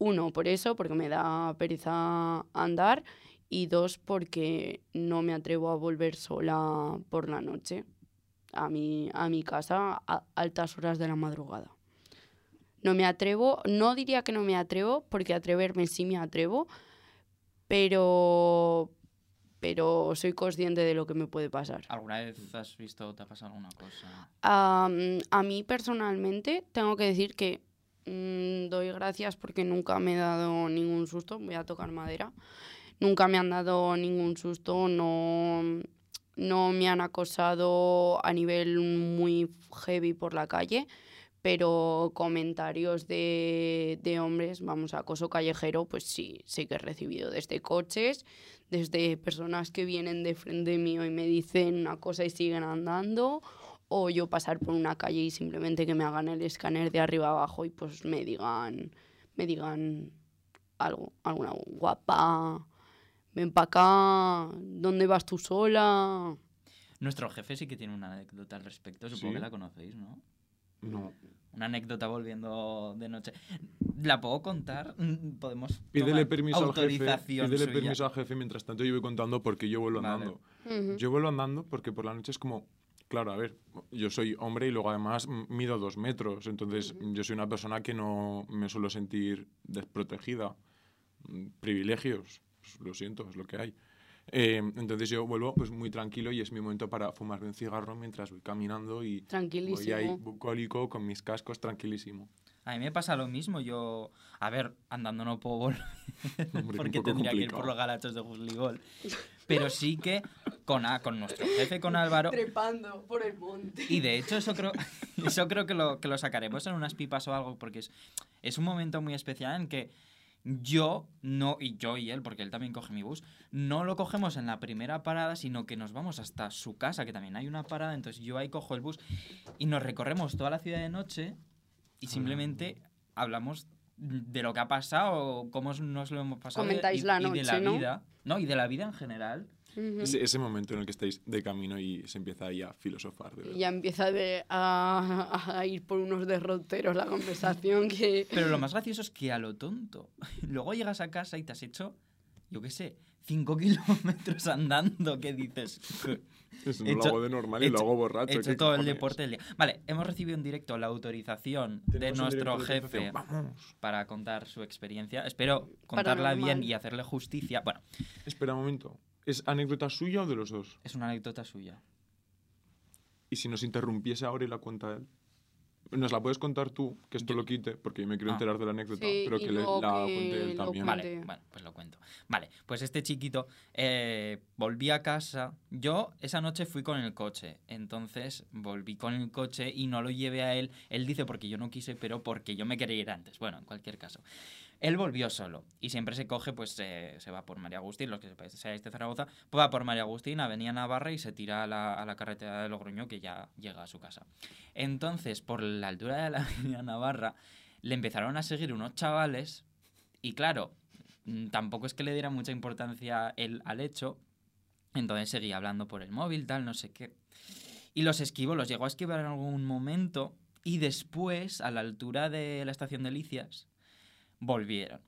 Uno, por eso, porque me da pereza andar. Y dos, porque no me atrevo a volver sola por la noche a mi, a mi casa a altas horas de la madrugada. No me atrevo, no diría que no me atrevo, porque atreverme sí me atrevo, pero, pero soy consciente de lo que me puede pasar. ¿Alguna vez has visto o te ha pasado alguna cosa? Am, a mí personalmente tengo que decir que mm, doy gracias porque nunca me he dado ningún susto, voy a tocar madera, nunca me han dado ningún susto, no, no me han acosado a nivel muy heavy por la calle, pero comentarios de, de hombres, vamos, acoso callejero, pues sí, sí que he recibido desde coches, desde personas que vienen de frente mío y me dicen una cosa y siguen andando, o yo pasar por una calle y simplemente que me hagan el escáner de arriba abajo y pues me digan, me digan algo, alguna guapa, ven para acá, ¿dónde vas tú sola? Nuestro jefe sí que tiene una anécdota al respecto, supongo ¿Sí? que la conocéis, ¿no? No. Una anécdota volviendo de noche. ¿La puedo contar? Podemos. Pídele permiso al jefe. Pídele suya. permiso al jefe. Mientras tanto, yo voy contando porque yo vuelvo Vale. andando. Ujú. Yo vuelvo andando porque por la noche es como. Claro, a ver, yo soy hombre y luego además mido dos metros. Entonces, yo soy una persona que no me suelo sentir desprotegida. Privilegios, pues, lo siento, es lo que hay. Eh, entonces yo vuelvo pues muy tranquilo y es mi momento para fumarme un cigarro mientras voy caminando y voy ahí bucólico con mis cascos tranquilísimo. A mí me pasa lo mismo. Yo. A ver, andando no puedo volver. Hombre, porque tendría que ir por complicado. los galachos de Jusligol. Pero sí que con, a- con nuestro jefe, con Álvaro. Trepando por el monte. Y de hecho, eso creo, eso creo que, lo, que lo sacaremos en unas pipas o algo, porque es, es un momento muy especial en que yo, no, y yo y él, porque él también coge mi bus, no lo cogemos en la primera parada, sino que nos vamos hasta su casa, que también hay una parada, entonces yo ahí cojo el bus y nos recorremos toda la ciudad de noche y simplemente hablamos de lo que ha pasado, cómo nos lo hemos pasado. y- Comentáis y, la y de noche, la ¿no? vida. No, y de la vida en general. Ese, ese momento en el que estáis de camino y se empieza ahí a filosofar. De verdad. Ya empieza de- a, a ir por unos derroteros la conversación que... Pero lo más gracioso es que a lo tonto. Luego llegas a casa y te has hecho, yo qué sé, 5 kilómetros andando. ¿Qué dices? Eso no He lo hecho- hago de normal y lo hecho- hago borracho. He hecho ¿qué todo el deporte del día. Vale, hemos recibido en directo la autorización de nuestro de jefe. Vamos. para contar su experiencia. Espero contarla bien y hacerle justicia. Bueno, Espera un momento. ¿Es anécdota suya o de los dos? es una anécdota suya. ¿Y si nos interrumpiese ahora y la cuenta él? ¿Nos la puedes contar tú? Que esto Yo- lo quite, porque yo me quiero Ah. enterar de la anécdota, Sí, pero que le- la que cuente él también. cuente. Vale, bueno, pues lo cuento. Vale, pues este chiquito eh, volví a casa. Yo esa noche fui con el coche, entonces volví con el coche y no lo llevé a él. Él dice porque yo no quise, pero porque yo me quería ir antes. Bueno, en cualquier caso. Él volvió solo y siempre se coge, pues eh, se va por María Agustín, los que seáis de Zaragoza, pues va por María Agustín, Avenida Navarra y se tira a la, a la carretera de Logroño que ya llega a su casa. Entonces, por la altura de la Avenida Navarra, le empezaron a seguir unos chavales y claro, mm, tampoco es que le diera mucha importancia él al hecho, entonces seguía hablando por el móvil, tal, no sé qué. Y los esquivó, los llegó a esquivar en algún momento y después, a la altura de la estación de Licias, volvieron.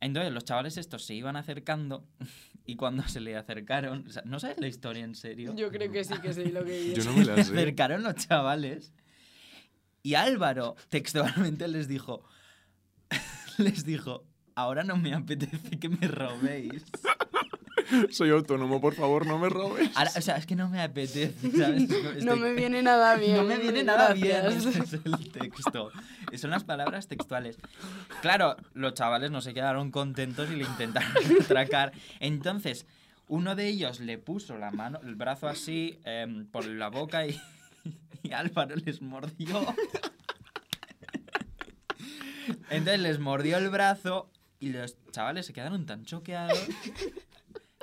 Entonces los chavales estos se iban acercando y cuando se le acercaron, o sea, ¿no sabes la historia en serio? Yo creo que sí que sé lo que Yo dices. no me la Se sé. acercaron los chavales y Álvaro textualmente les dijo, les dijo, ahora no me apetece que me robéis. Soy autónomo, por favor, no me robes. Ahora, o sea, es que no me apetece, ¿sabes? No Estoy- me viene nada bien. No me viene nada gracias. bien. Este es el texto. Son las palabras textuales. Claro, los chavales no se quedaron contentos y le intentaron atracar. Entonces, uno de ellos le puso la mano, el brazo así em, por la boca y, y Álvaro les mordió. Entonces les mordió el brazo y los chavales se quedaron tan choqueados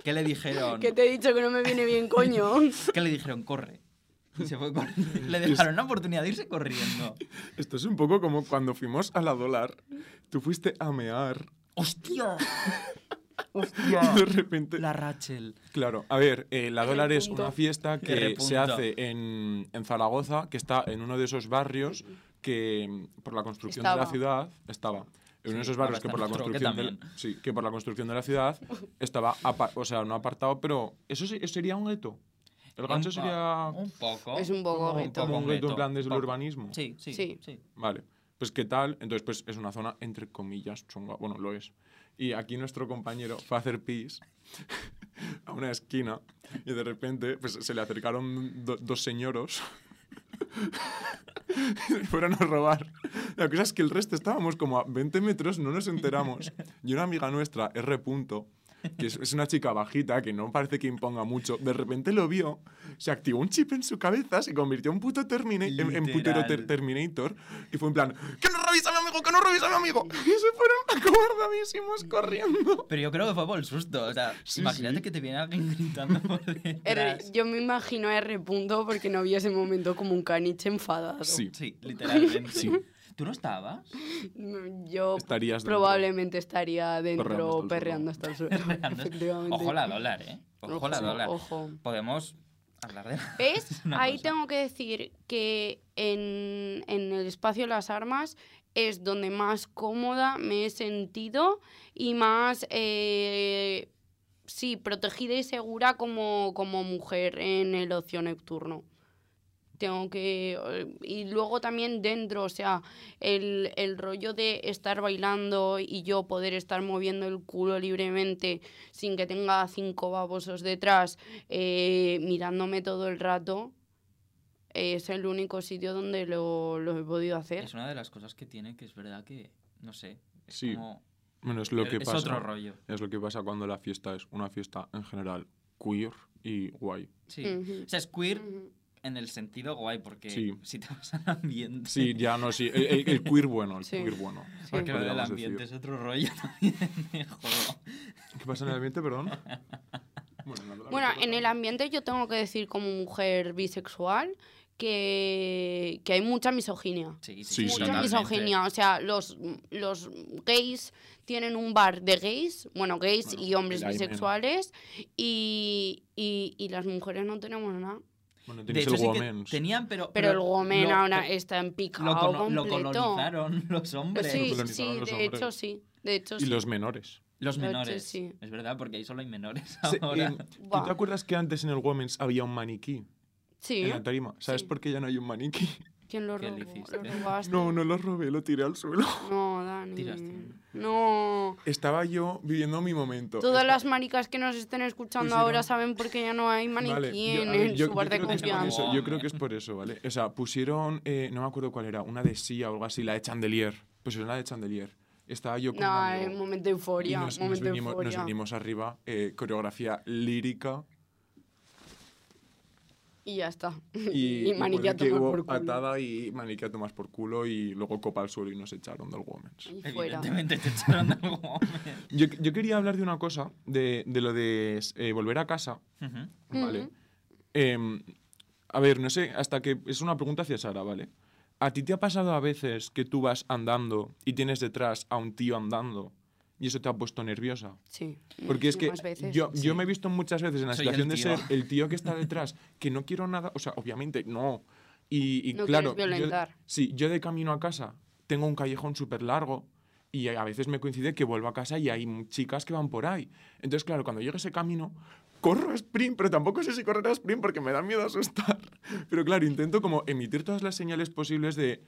que le dijeron Que te he dicho que no me viene bien, coño. que le dijeron corre. Y se fue corriendo. Le dejaron la oportunidad de irse corriendo. Esto es un poco como cuando fuimos a la dólar. Tú fuiste a mear ¡Hostia! y ¡Hostia! de repente... La Rachel. Claro, a ver, eh, la dólar es una fiesta que se hace en, en Zaragoza, que está en uno de esos barrios que mm, por la construcción de la Estaba. ciudad estaba. En uno de esos barrios que por, la construcción también. sí, que por la construcción de la ciudad estaba, o sea, no apartado, pero eso sería un gueto. El gancho Un- sería Un poco. Es un poco como, gueto. como un Un gueto en plan desde el urbanismo. Sí, sí, Sí. sí. Vale. Pues qué tal, entonces pues es una zona entre comillas chunga, bueno, lo es. Y aquí nuestro compañero fue a hacer pis a una esquina y de repente pues, se le acercaron do- dos señoros fueron a robar. La cosa es que el resto estábamos como a 20 metros, no nos enteramos. Y una amiga nuestra, R. Punto, que es, es una chica bajita, que no parece que imponga mucho, de repente lo vio, se activó un chip en su cabeza, se convirtió en puto Termina- en, en putero ter-. Terminator, y fue en plan, ¡que no revisa a mi amigo, que no revisa a mi amigo! Y se fueron acobardadísimos corriendo. Pero yo creo que fue por el susto. O sea, Sí, imagínate sí. que te viene alguien gritando por R, yo me imagino a R punto porque no vi ese momento como un caniche enfadado. Sí. Sí, literalmente. Sí. ¿Tú no estabas? Yo Estarías dentro. probablemente estaría dentro Perreando hasta el suelo. perreando hasta el suelo. Perreando. efectivamente. Ojo la dólar, ¿eh? Ojo la dólar. ojo. Podemos hablar de... ¿Ves? Ahí cosa. tengo que decir que en, en el espacio de las armas es donde más cómoda me he sentido y más, eh, sí, protegida y segura como, como mujer en el ocio nocturno. Tengo que... eh, Y luego también dentro, o sea, el, el rollo de estar bailando y yo poder estar moviendo el culo libremente sin que tenga cinco babosos detrás eh, mirándome todo el rato, es el único sitio donde lo, lo he podido hacer. Es una de las cosas que tiene que es verdad que, no sé, es Sí, como... Bueno, es lo que es pasa. otro rollo. Es lo que pasa cuando la fiesta es una fiesta en general queer y guay. Sí. Ujú. O sea, es queer Ujú. En el sentido guay, porque Sí. si te vas al ambiente... Sí, ya no, sí. El, el- el queer bueno, el Sí. queer bueno. Sí. Porque lo del ambiente decir. es otro rollo también. ¿Qué pasa en el ambiente, perdón? Bueno, en Bueno, en el ambiente yo tengo que decir como mujer bisexual que, que hay mucha misoginia. Sí, sí, Sí, mucha sí. misoginia. O sea, los, los gays tienen un bar de gays, bueno, gays Bueno, y hombres bisexuales, y, y, y las mujeres no tenemos nada. Bueno, De tienes hecho, el sí que tenían, pero... Pero el women lo- ahora está en lo, picado cono- lo colonizaron los hombres. Sí, colonizaron sí, los de hombres. hecho sí. De hecho Y sí. los menores. Los Lo hecho, menores. sí. Es verdad, porque ahí solo hay menores Sí, ahora. ¿Tú te acuerdas que antes en el women's había un maniquí Sí. en la tarima? ¿Sabes Sí. por qué ya no hay un maniquí? ¿Quién lo ¿Qué robó? le hiciste? ¿Lo robaste? No, no lo robé, lo tiré al suelo. No, Dani. Tiraste. No. Estaba yo viviendo mi momento. Todas Esta- las maricas que nos estén escuchando ahora saben por qué ya no hay maniquí Vale, yo- en, a ver, en yo- su yo bar de creo que es por confianza. eso, yo creo que es por eso, ¿vale? O sea, pusieron, eh, no me acuerdo cuál era, una de Sia o algo así, la de Chandelier. Pusieron la de Chandelier. Estaba yo con un No, amigo en momento de y euforia. nos, nos momento de vinimos, nos euforia. vinimos arriba, eh, coreografía lírica Y ya está. y, Y, maniquí a pone que tomar hubo por culo. y maniquí a tomar por culo y luego copa al suelo y nos echaron del Women's. Y fuera. Evidentemente te echaron del women. Yo, yo quería hablar de una cosa, de, de lo de eh, volver a casa. ¿vale? Em, a ver, no sé, hasta que es una pregunta hacia Sara, ¿vale? ¿A ti te ha pasado a veces que tú vas andando y tienes detrás a un tío andando y eso te ha puesto nerviosa? Sí. Porque es que veces. yo, sí. yo me he visto muchas veces en la Soy situación de ser el tío que está detrás, que no quiero nada, o sea, obviamente no. Y, y No claro, quieres yo- violentar. sí, yo de camino a casa tengo un callejón súper largo y a veces me coincide que vuelvo a casa y hay chicas que van por ahí. Entonces, claro, cuando llega ese camino, corro a sprint, pero tampoco sé si correr a sprint porque me da miedo asustar. Pero claro, intento como emitir todas las señales posibles de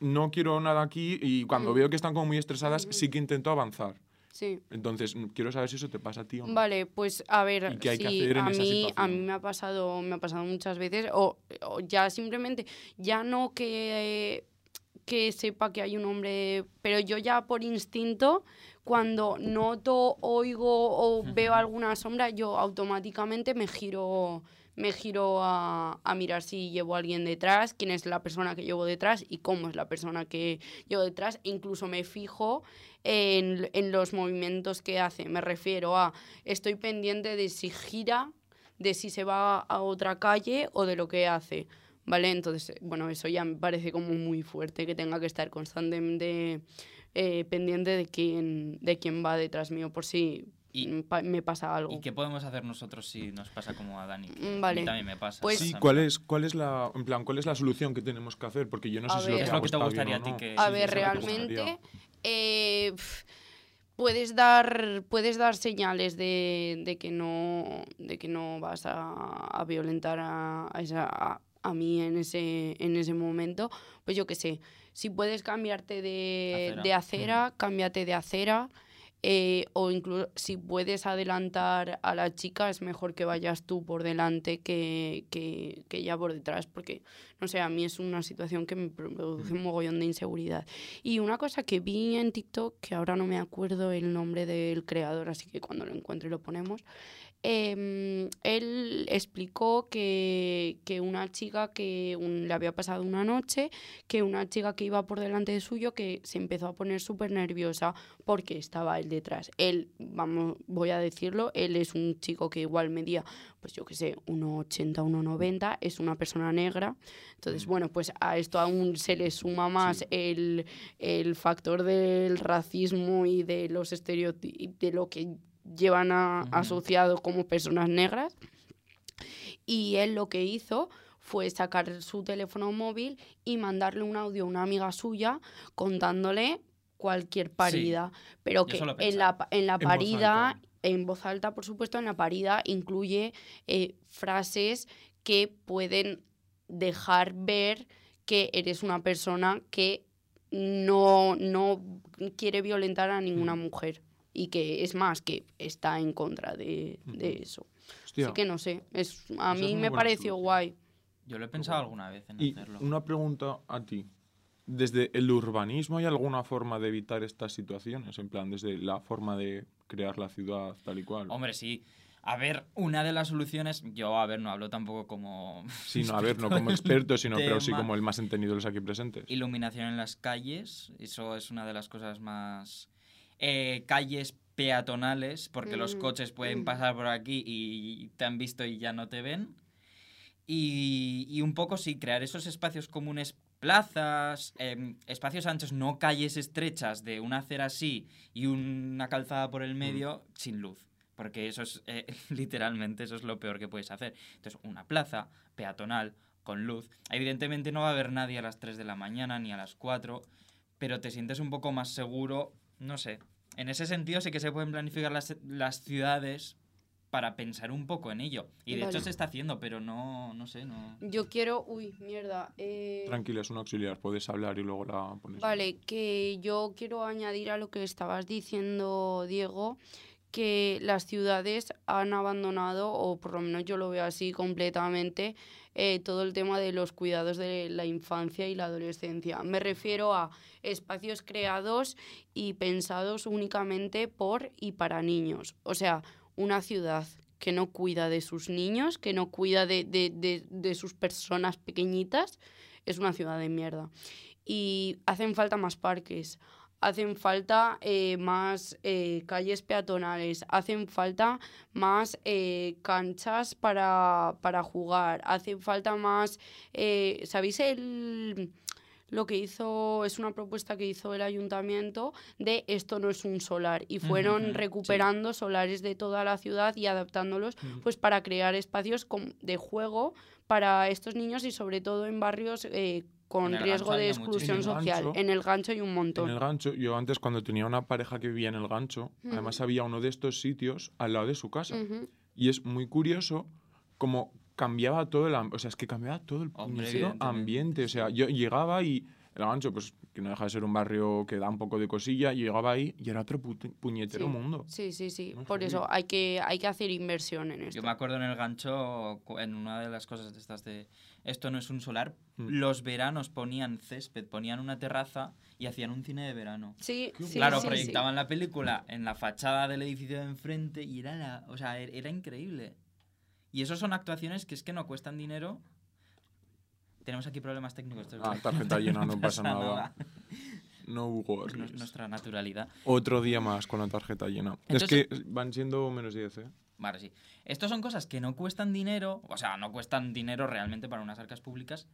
no quiero nada aquí y cuando Mm. veo que están como muy estresadas, sí que intento avanzar. Sí. Entonces, mm, quiero saber si eso te pasa a ti o no. Vale, pues a ver, ¿Y qué hay que hacer en a esa mí, a situación? mí me ha pasado, me ha pasado muchas veces, o, o ya simplemente, ya no que, que sepa que hay un hombre, pero yo ya por instinto, cuando noto, oigo o veo alguna sombra, yo automáticamente me giro, me giro a, a mirar si llevo a alguien detrás, quién es la persona que llevo detrás y cómo es la persona que llevo detrás, e incluso me fijo en, en los movimientos que hace. Me refiero a, estoy pendiente de si gira, de si se va a otra calle o de lo que hace. ¿Vale? Entonces, bueno, eso ya me parece como muy fuerte, que tenga que estar constantemente eh, pendiente de quién, de quién va detrás mío, por si Y- mm, pa- me pasa algo. ¿Y qué podemos hacer nosotros si nos pasa como a Dani? Que Mm, a vale. mí también me pasa. Pues- Sí, ¿cuál es, cuál es la, en plan, cuál es la solución que tenemos que hacer? Porque yo no sé si lo ver. que Es lo que te gustaría a ti que- A ver, realmente eh, puedes dar puedes dar señales de, de que no de que no vas a, a violentar a, a esa a, a mí en ese en ese momento pues yo qué sé si puedes cambiarte de Acera. de acera cámbiate de acera eh, o incluso si puedes adelantar a la chica, es mejor que vayas tú por delante que, que, que ella por detrás, porque, no sé, a mí es una situación que me produce un mogollón de inseguridad. Y una cosa que vi en TikTok, que ahora no me acuerdo el nombre del creador, así que cuando lo encuentre lo ponemos, em, él explicó que, que una chica que un- le había pasado una noche, que una chica que iba por delante de suyo, que se empezó a poner súper nerviosa porque estaba él detrás. Él, vamos, voy a decirlo, él es un chico que igual medía, pues yo qué sé, 1,80, 1,90, es una persona negra. Entonces, bueno, pues a esto aún se le suma más Sí. el, el factor del racismo y de los estereotipos, de lo que llevan a- Ujú. asociado como personas negras. Y él lo que hizo fue sacar su teléfono móvil y mandarle un audio a una amiga suya contándole cualquier parida. Pero que en la, en la En voz parida, en voz alta, por supuesto, en la parida incluye eh, frases que pueden dejar ver que eres una persona que no, no quiere violentar a ninguna mujer y que es más que está en contra de, de eso. Hostia. Así que no sé, es, a mí me pareció solución. guay. Yo lo he pensado alguna vez en Y hacerlo. una pregunta a ti. ¿Desde el urbanismo hay alguna forma de evitar estas situaciones? En plan, desde la forma de crear la ciudad tal y cual. Hombre, sí. A ver, una de las soluciones, yo, a ver, no hablo tampoco como Sí, no, a ver, no como experto, sino pero sí como el más entendido de los aquí presentes. iluminación en las calles, eso es una de las cosas más... eh, calles peatonales, porque los Mm, coches pueden mm. pasar por aquí y te han visto y ya no te ven. Y, y un poco sí, crear esos espacios comunes, plazas, em, espacios anchos, no calles estrechas de una acera así y una calzada por el medio sin luz. Porque eso es, eh, literalmente, eso es lo peor que puedes hacer. Entonces, una plaza peatonal con luz. Evidentemente no va a haber nadie a las 3 de la mañana ni a las 4, pero te sientes un poco más seguro, no sé. En ese sentido sí que se pueden planificar las, las ciudades para pensar un poco en ello. Y de Vale. hecho se está haciendo, pero no, no sé, no... Yo quiero, uy, mierda. eh, Tranquila, es un auxiliar, puedes hablar y luego la pones. Vale, que yo quiero añadir a lo que estabas diciendo, Diego, que las ciudades han abandonado, o por lo menos yo lo veo así completamente, eh, todo el tema de los cuidados de la infancia y la adolescencia. Me refiero a espacios creados y pensados únicamente por y para niños. O sea, una ciudad que no cuida de sus niños, que no cuida de, de- de- de sus personas pequeñitas, es una ciudad de mierda. Y hacen falta más parques, hacen falta eh, más eh, calles peatonales, hacen falta más eh, canchas para, para jugar, hacen falta más... eh, ¿Sabéis el...? Lo que hizo es una propuesta que hizo el ayuntamiento de esto no es un solar y fueron recuperando solares de toda la ciudad y adaptándolos pues para crear espacios de juego para estos niños y sobre todo en barrios eh, con En el riesgo Gancho de exclusión En el social. Gancho- en el gancho hay un En montón. el gancho, yo antes cuando tenía una pareja que vivía en el gancho, Mm. además había uno de estos sitios al lado de su casa. Ujú. Y es muy curioso como cambiaba todo el o sea, es que cambiaba todo el Hombre, ambiente, o sea, yo llegaba y el gancho pues que no deja de ser un barrio que da un poco de cosilla, y llegaba ahí y era otro pu- puñetero Sí. mundo. Sí, sí, sí. No, Por eso hay que, hay que hacer inversión en esto. Yo me acuerdo en el gancho, en una de las cosas de estas de esto no es un solar, Mm. los veranos ponían césped, ponían una terraza y hacían un cine de verano. Sí, sí, claro, sí, sí. proyectaban la película en la fachada del edificio de enfrente y era la, o sea, er- era increíble. Y eso son actuaciones que es que no cuestan dinero. Tenemos aquí problemas técnicos. Ah, tarjeta llena, no pasa nada. No hubo Es nu- nuestra naturalidad. Otro día más con la tarjeta llena. Entonces- es que van siendo menos 10, ¿eh? Vale, sí. Estos son cosas que no cuestan dinero, o sea, no cuestan dinero realmente para unas arcas públicas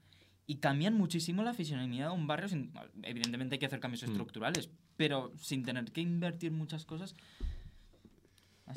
y cambian muchísimo la fisionomía de un barrio. Sin, evidentemente hay que hacer cambios Mm. estructurales, pero sin tener que invertir muchas cosas.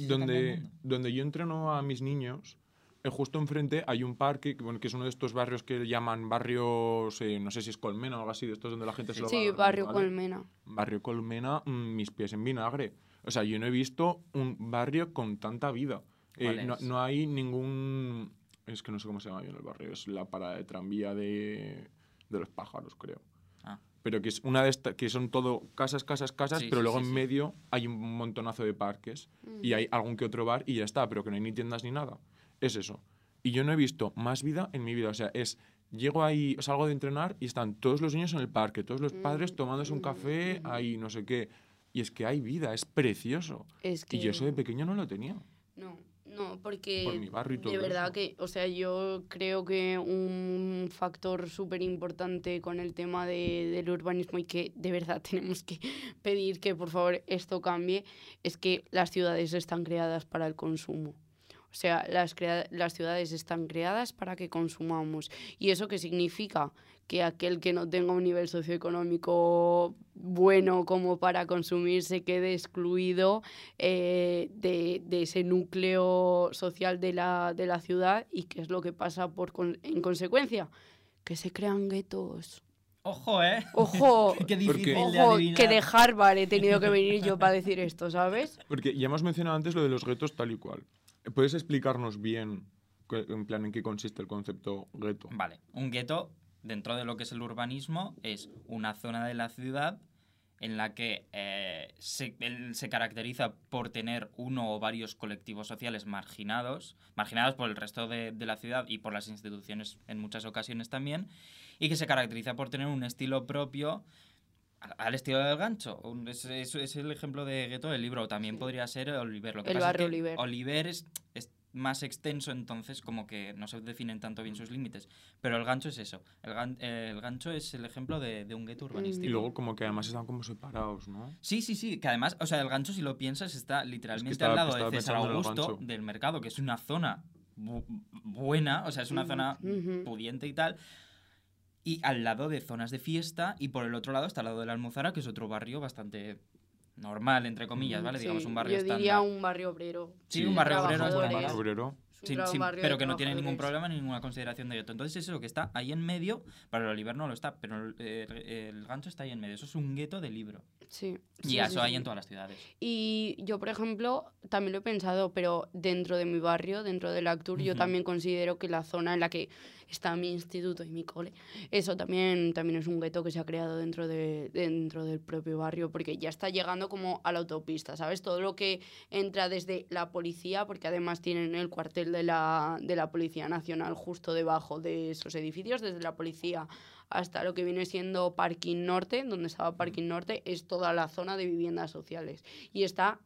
donde, donde yo entreno a mis niños, justo enfrente hay un parque, que, bueno, que es uno de estos barrios que llaman barrios, eh, no sé si es Colmena o algo así, de estos donde la gente se lo va a Sí, dormir, barrio ¿vale? Colmena. Barrio Colmena, mm, mis pies en vinagre. O sea, yo no he visto un barrio con tanta vida. Eh, ¿Cuál no, no hay ningún... Es que no sé cómo se llama bien el barrio. Es la parada de tranvía de, de los pájaros, creo. Ah. pero que es una de estas, que son todo casas, casas, casas, Sí, pero sí, luego sí, en sí. medio hay un montonazo de parques y hay algún que otro bar y ya está, pero que no hay ni tiendas ni nada. Es eso. Y yo no he visto más vida en mi vida. O sea, es. Llego ahí, salgo de entrenar y están todos los niños en el parque, todos los padres tomándose un café, ahí no sé qué. Y es que hay vida, es precioso. Es que... Y yo eso de pequeño no lo tenía. No, no, porque Por mi barrio y todo de verdad eso. que, o sea, yo creo que un factor súper importante con el tema de- del urbanismo y que de verdad tenemos que pedir que por favor esto cambie es que las ciudades están creadas para el consumo. O sea, las, las ciudades están creadas para que consumamos. ¿Y eso qué significa? Que aquel que no tenga un nivel socioeconómico bueno como para consumir se quede excluido eh, de, de ese núcleo social de la, de la ciudad y qué es lo que pasa por con- en consecuencia. Que se crean guetos. Ojo, ¿eh? Ojo, Qué difícil Porque- de ojo, que de Harvard he tenido que venir yo para decir esto, ¿sabes? Porque ya hemos mencionado antes lo de los guetos tal y cual. ¿Puedes explicarnos bien, en plan, en qué consiste el concepto gueto? Vale, un gueto, dentro de lo que es el urbanismo, es una zona de la ciudad en la que eh, se, caracteriza por tener uno o varios colectivos sociales marginados, marginados por el resto de la ciudad y por las instituciones en muchas ocasiones también, y que se caracteriza por tener un estilo propio al, estilo del gancho. Un- es, es- es el ejemplo de gueto del libro, o también podría ser Oliver. Lo que El pasa es barrio que Oliver. Oliver es, es más extenso, entonces como que no se definen tanto bien sus límites. Pero el gancho es eso. El, gan- eh, el gancho es el ejemplo de, de un gueto urbanístico. Y luego como que además están como separados, ¿no? Sí, sí, sí, que además, o sea, el gancho, si lo piensas, está literalmente estaba- al lado de César Augusto, del mercado, que es una zona bu- buena, o sea, es una zona pudiente y tal. Y al lado de zonas de fiesta, y por el otro lado está al lado de la Almozara, que es otro barrio bastante normal, entre comillas, ¿vale? Sí, Digamos un barrio yo estándar. diría un barrio obrero. Sí, Sí, un barrio obrero es normal. Barrio obrero. Pero que no tiene ningún problema ni ninguna consideración de gueto. Entonces eso es lo que está ahí en medio, para el Oliver no lo está, pero el, el- el gancho está ahí en medio. Eso es un gueto de libro. Sí. Y sí, eso sí, hay sí. en todas las ciudades. Y yo, por ejemplo, también lo he pensado, pero dentro de mi barrio, dentro del Actur, yo también considero que la zona en la que está mi instituto y mi cole, eso también, también es un gueto que se ha creado dentro, de, dentro del propio barrio, porque ya está llegando como a la autopista, ¿sabes? Todo lo que entra desde la policía, porque además tienen el cuartel de la, de la Policía Nacional justo debajo de esos edificios, desde la policía hasta lo que viene siendo Parking Norte, donde estaba Parking Norte, es toda la zona de viviendas sociales. Y está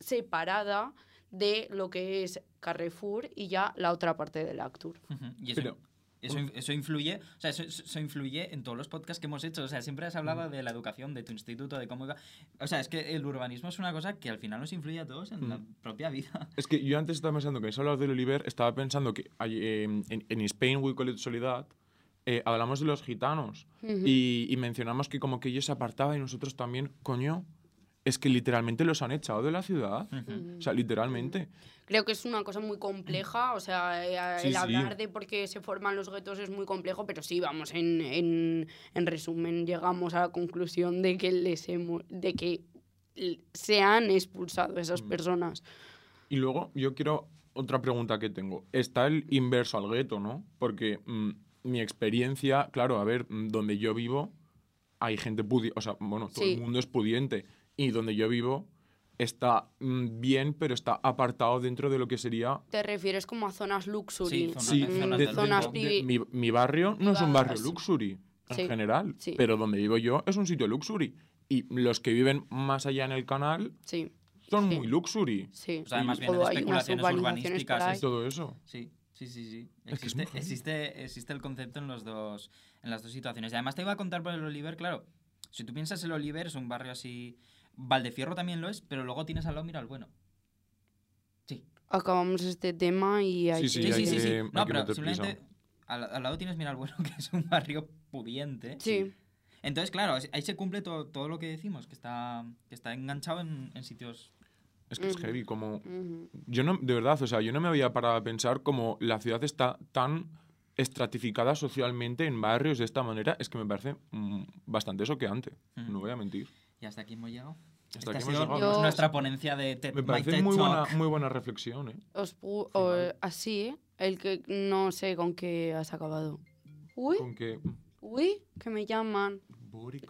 separada de lo que es Carrefour y ya la otra parte del Actur. Ujú. Y eso, Pero- eso, in- eso influye, o sea, eso, eso- influye en todos los podcasts que hemos hecho. O sea, siempre has hablado de la educación, de tu instituto, de cómo... iba- O sea, es que el urbanismo es una cosa que al final nos influye a todos en la propia vida. Es que yo antes estaba pensando que hablado del Oliver, estaba pensando que hay, eh, en, en Spain We Call It Soledad eh, hablamos de los gitanos y, y mencionamos que como que ellos se apartaban y nosotros también, coño, es que literalmente los han echado de la ciudad. O sea, literalmente. Creo que es una cosa muy compleja, o sea, eh, Sí, el sí. hablar de por qué se forman los guetos es muy complejo, pero sí, vamos, en, en, en resumen, llegamos a la conclusión de que, les hemo- de que se han expulsado esas Mm. personas. Y luego yo quiero otra pregunta que tengo. Está el inverso al gueto, ¿no? Porque mm, mi experiencia, claro, a ver, mm, donde yo vivo hay gente pudiente, o sea, bueno, todo Sí. el mundo es pudiente. Y donde yo vivo está mm, bien, pero está apartado dentro de lo que sería... ¿Te refieres como a zonas luxury? Sí, zonas- Sí, zonas de- del zonas lujo. de- privi- mi, mi barrio no es un barrio luxury en Sí, general, sí. pero donde vivo yo es un sitio luxury. Y los que viven más allá en el canal Sí, son Sí. muy luxury. sí. O sea, más bien especulaciones urbanísticas. Y todo eso. Sí, sí, sí, sí. Es que es muy Existe, existe, existe el concepto en, los dos, en las dos situaciones. Y además te iba a contar por el Oliver, claro. Si tú piensas el Oliver, es un barrio así... Valdefierro también lo es, pero luego tienes al lado Mira el Bueno. Sí, Acabamos este tema y hay Sí, sí, que... sí, hay sí. que- sí. hay No, que pero simplemente al, al lado tienes Mira el Bueno, que es un barrio pudiente. Sí. Entonces, claro, ahí se cumple todo, todo lo que decimos, que está, que está enganchado en, en sitios... Es que es heavy, como... Yo no, de verdad, o sea, yo no me había parado a pensar como la ciudad está tan estratificada socialmente en barrios de esta manera, es que me parece mm, bastante choqueante, Ujú. no voy a mentir. Y hasta aquí hemos llegado. Hasta Esta aquí ha hemos sido llegado. Yo- nuestra ponencia de TED, Me parece TED muy buena, muy buena reflexión, ¿eh? Os pu- o, así, ¿eh? El que no sé con qué has acabado. Uy, Con que... uy, que me llaman.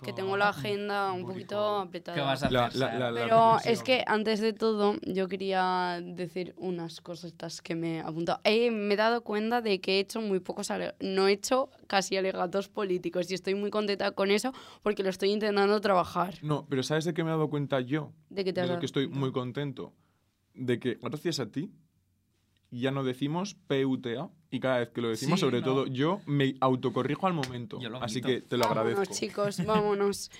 Que tengo la agenda un poquito apretada. ¿Qué vas a hacer? La- la- Sara? la- la- Pero es que antes de todo, yo quería decir unas cosas que me he apuntado. Eh, me he dado cuenta de que he hecho muy pocos. No he hecho casi alegatos políticos y estoy muy contenta con eso porque lo estoy intentando trabajar. No, pero ¿sabes de qué me he dado cuenta yo? De que te de has lo dado que estoy cuenta. muy contento. De que gracias a ti ya no decimos PUTA y cada vez que lo decimos, Sí, sobre no. todo yo, me autocorrijo al momento. Yo lo Así que te lo vámonos, agradezco. chicos, vámonos.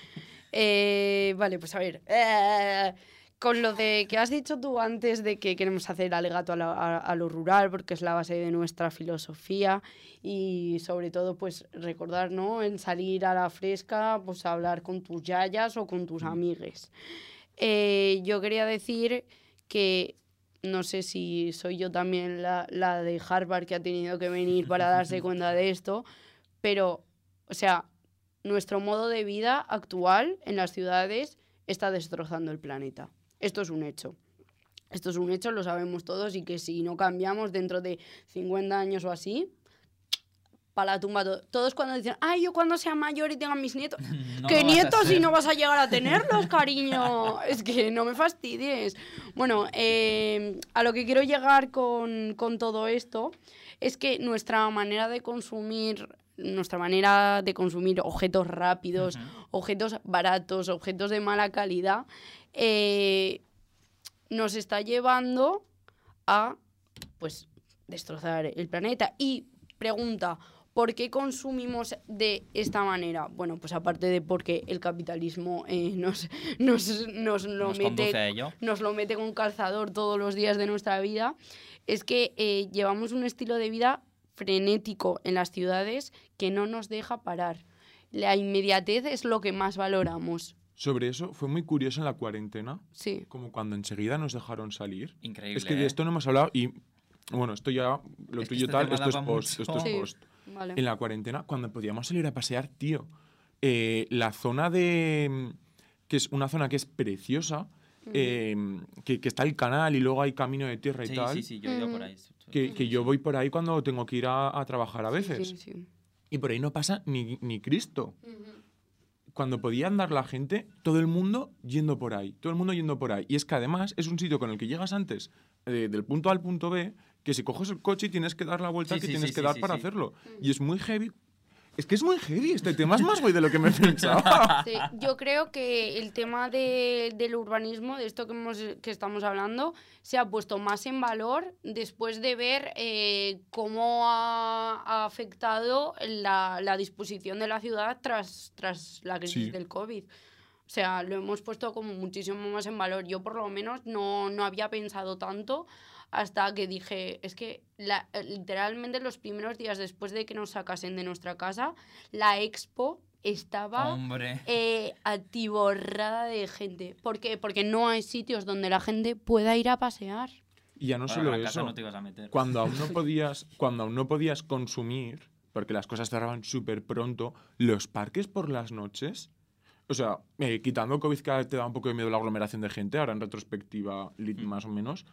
Eh, vale, pues a ver. eh, con lo de que has dicho tú antes de que queremos hacer alegato a, la- a- a lo rural porque es la base de nuestra filosofía y sobre todo pues recordar, ¿no? En salir a la fresca, pues a hablar con tus yayas o con tus amigues. Eh, yo quería decir que no sé si soy yo también la, la de Harvard que ha tenido que venir para darse cuenta de esto, pero, o sea, nuestro modo de vida actual en las ciudades está destrozando el planeta. Esto es un hecho. Esto es un hecho, lo sabemos todos y que si no cambiamos dentro de 50 años o así, para la tumba todo. Todos cuando dicen, ay, yo cuando sea mayor y tenga mis nietos, No ¿Qué nietos si no vas a llegar a tenerlos, cariño? es que no me fastidies. Bueno, eh, a lo que quiero llegar con, con todo esto es que nuestra manera de consumir, nuestra manera de consumir objetos rápidos, objetos baratos, objetos de mala calidad, eh, nos está llevando a, pues, destrozar el planeta. Y pregunta, ¿por qué consumimos de esta manera? Bueno, pues aparte de porque el capitalismo eh, nos, nos, nos lo Nos mete conduce a ello. nos lo mete con calzador todos los días de nuestra vida, es que eh, llevamos un estilo de vida frenético en las ciudades que no nos deja parar. La inmediatez es lo que más valoramos. Sobre eso fue muy curioso en la cuarentena, Sí. como cuando enseguida nos dejaron salir. Increíble. Es que de ¿eh? esto no hemos hablado y, bueno, esto ya, lo Es tuyo este tal, esto es post. Esto es Sí. Vale. En la cuarentena, cuando podíamos salir a pasear, tío, eh, la zona de... que es una zona que es preciosa, eh, que, que está el canal y luego hay camino de tierra y Sí, tal, sí, sí, yo he ido por Mm. ahí. Que, que yo voy por ahí cuando tengo que ir a, a trabajar a veces. sí, sí. Y por ahí no pasa ni, ni Cristo. Cuando podía andar la gente, todo el mundo yendo por ahí, todo el mundo yendo por ahí. Y es que además es un sitio con el que llegas antes eh, del punto A al punto B, que si coges el coche y tienes que dar la vuelta Sí, que sí, tienes sí, que sí, dar sí, para sí. hacerlo. Y es muy heavy. Es que es muy heavy, este tema es más guay de lo que me pensaba. Sí, yo creo que el tema de- del urbanismo, de esto que, hemos, que estamos hablando, se ha puesto más en valor después de ver eh, cómo ha, ha afectado la, la disposición de la ciudad tras, tras la crisis Sí. del COVID. O sea, lo hemos puesto como muchísimo más en valor. Yo por lo menos no, no había pensado tanto hasta que dije, es que la- eh, literalmente los primeros días después de que nos sacasen de nuestra casa, la expo estaba eh, atiborrada de gente. ¿Por qué? Porque no hay sitios donde la gente pueda ir a pasear. Y ya no Bueno, solo a la casa eso. no te ibas a meter. Cuando aún no podías, cuando aún no podías consumir, porque las cosas cerraban súper pronto, los parques por las noches, o sea, eh, quitando COVID que te da un poco de miedo la aglomeración de gente, ahora en retrospectiva Mm. más o menos,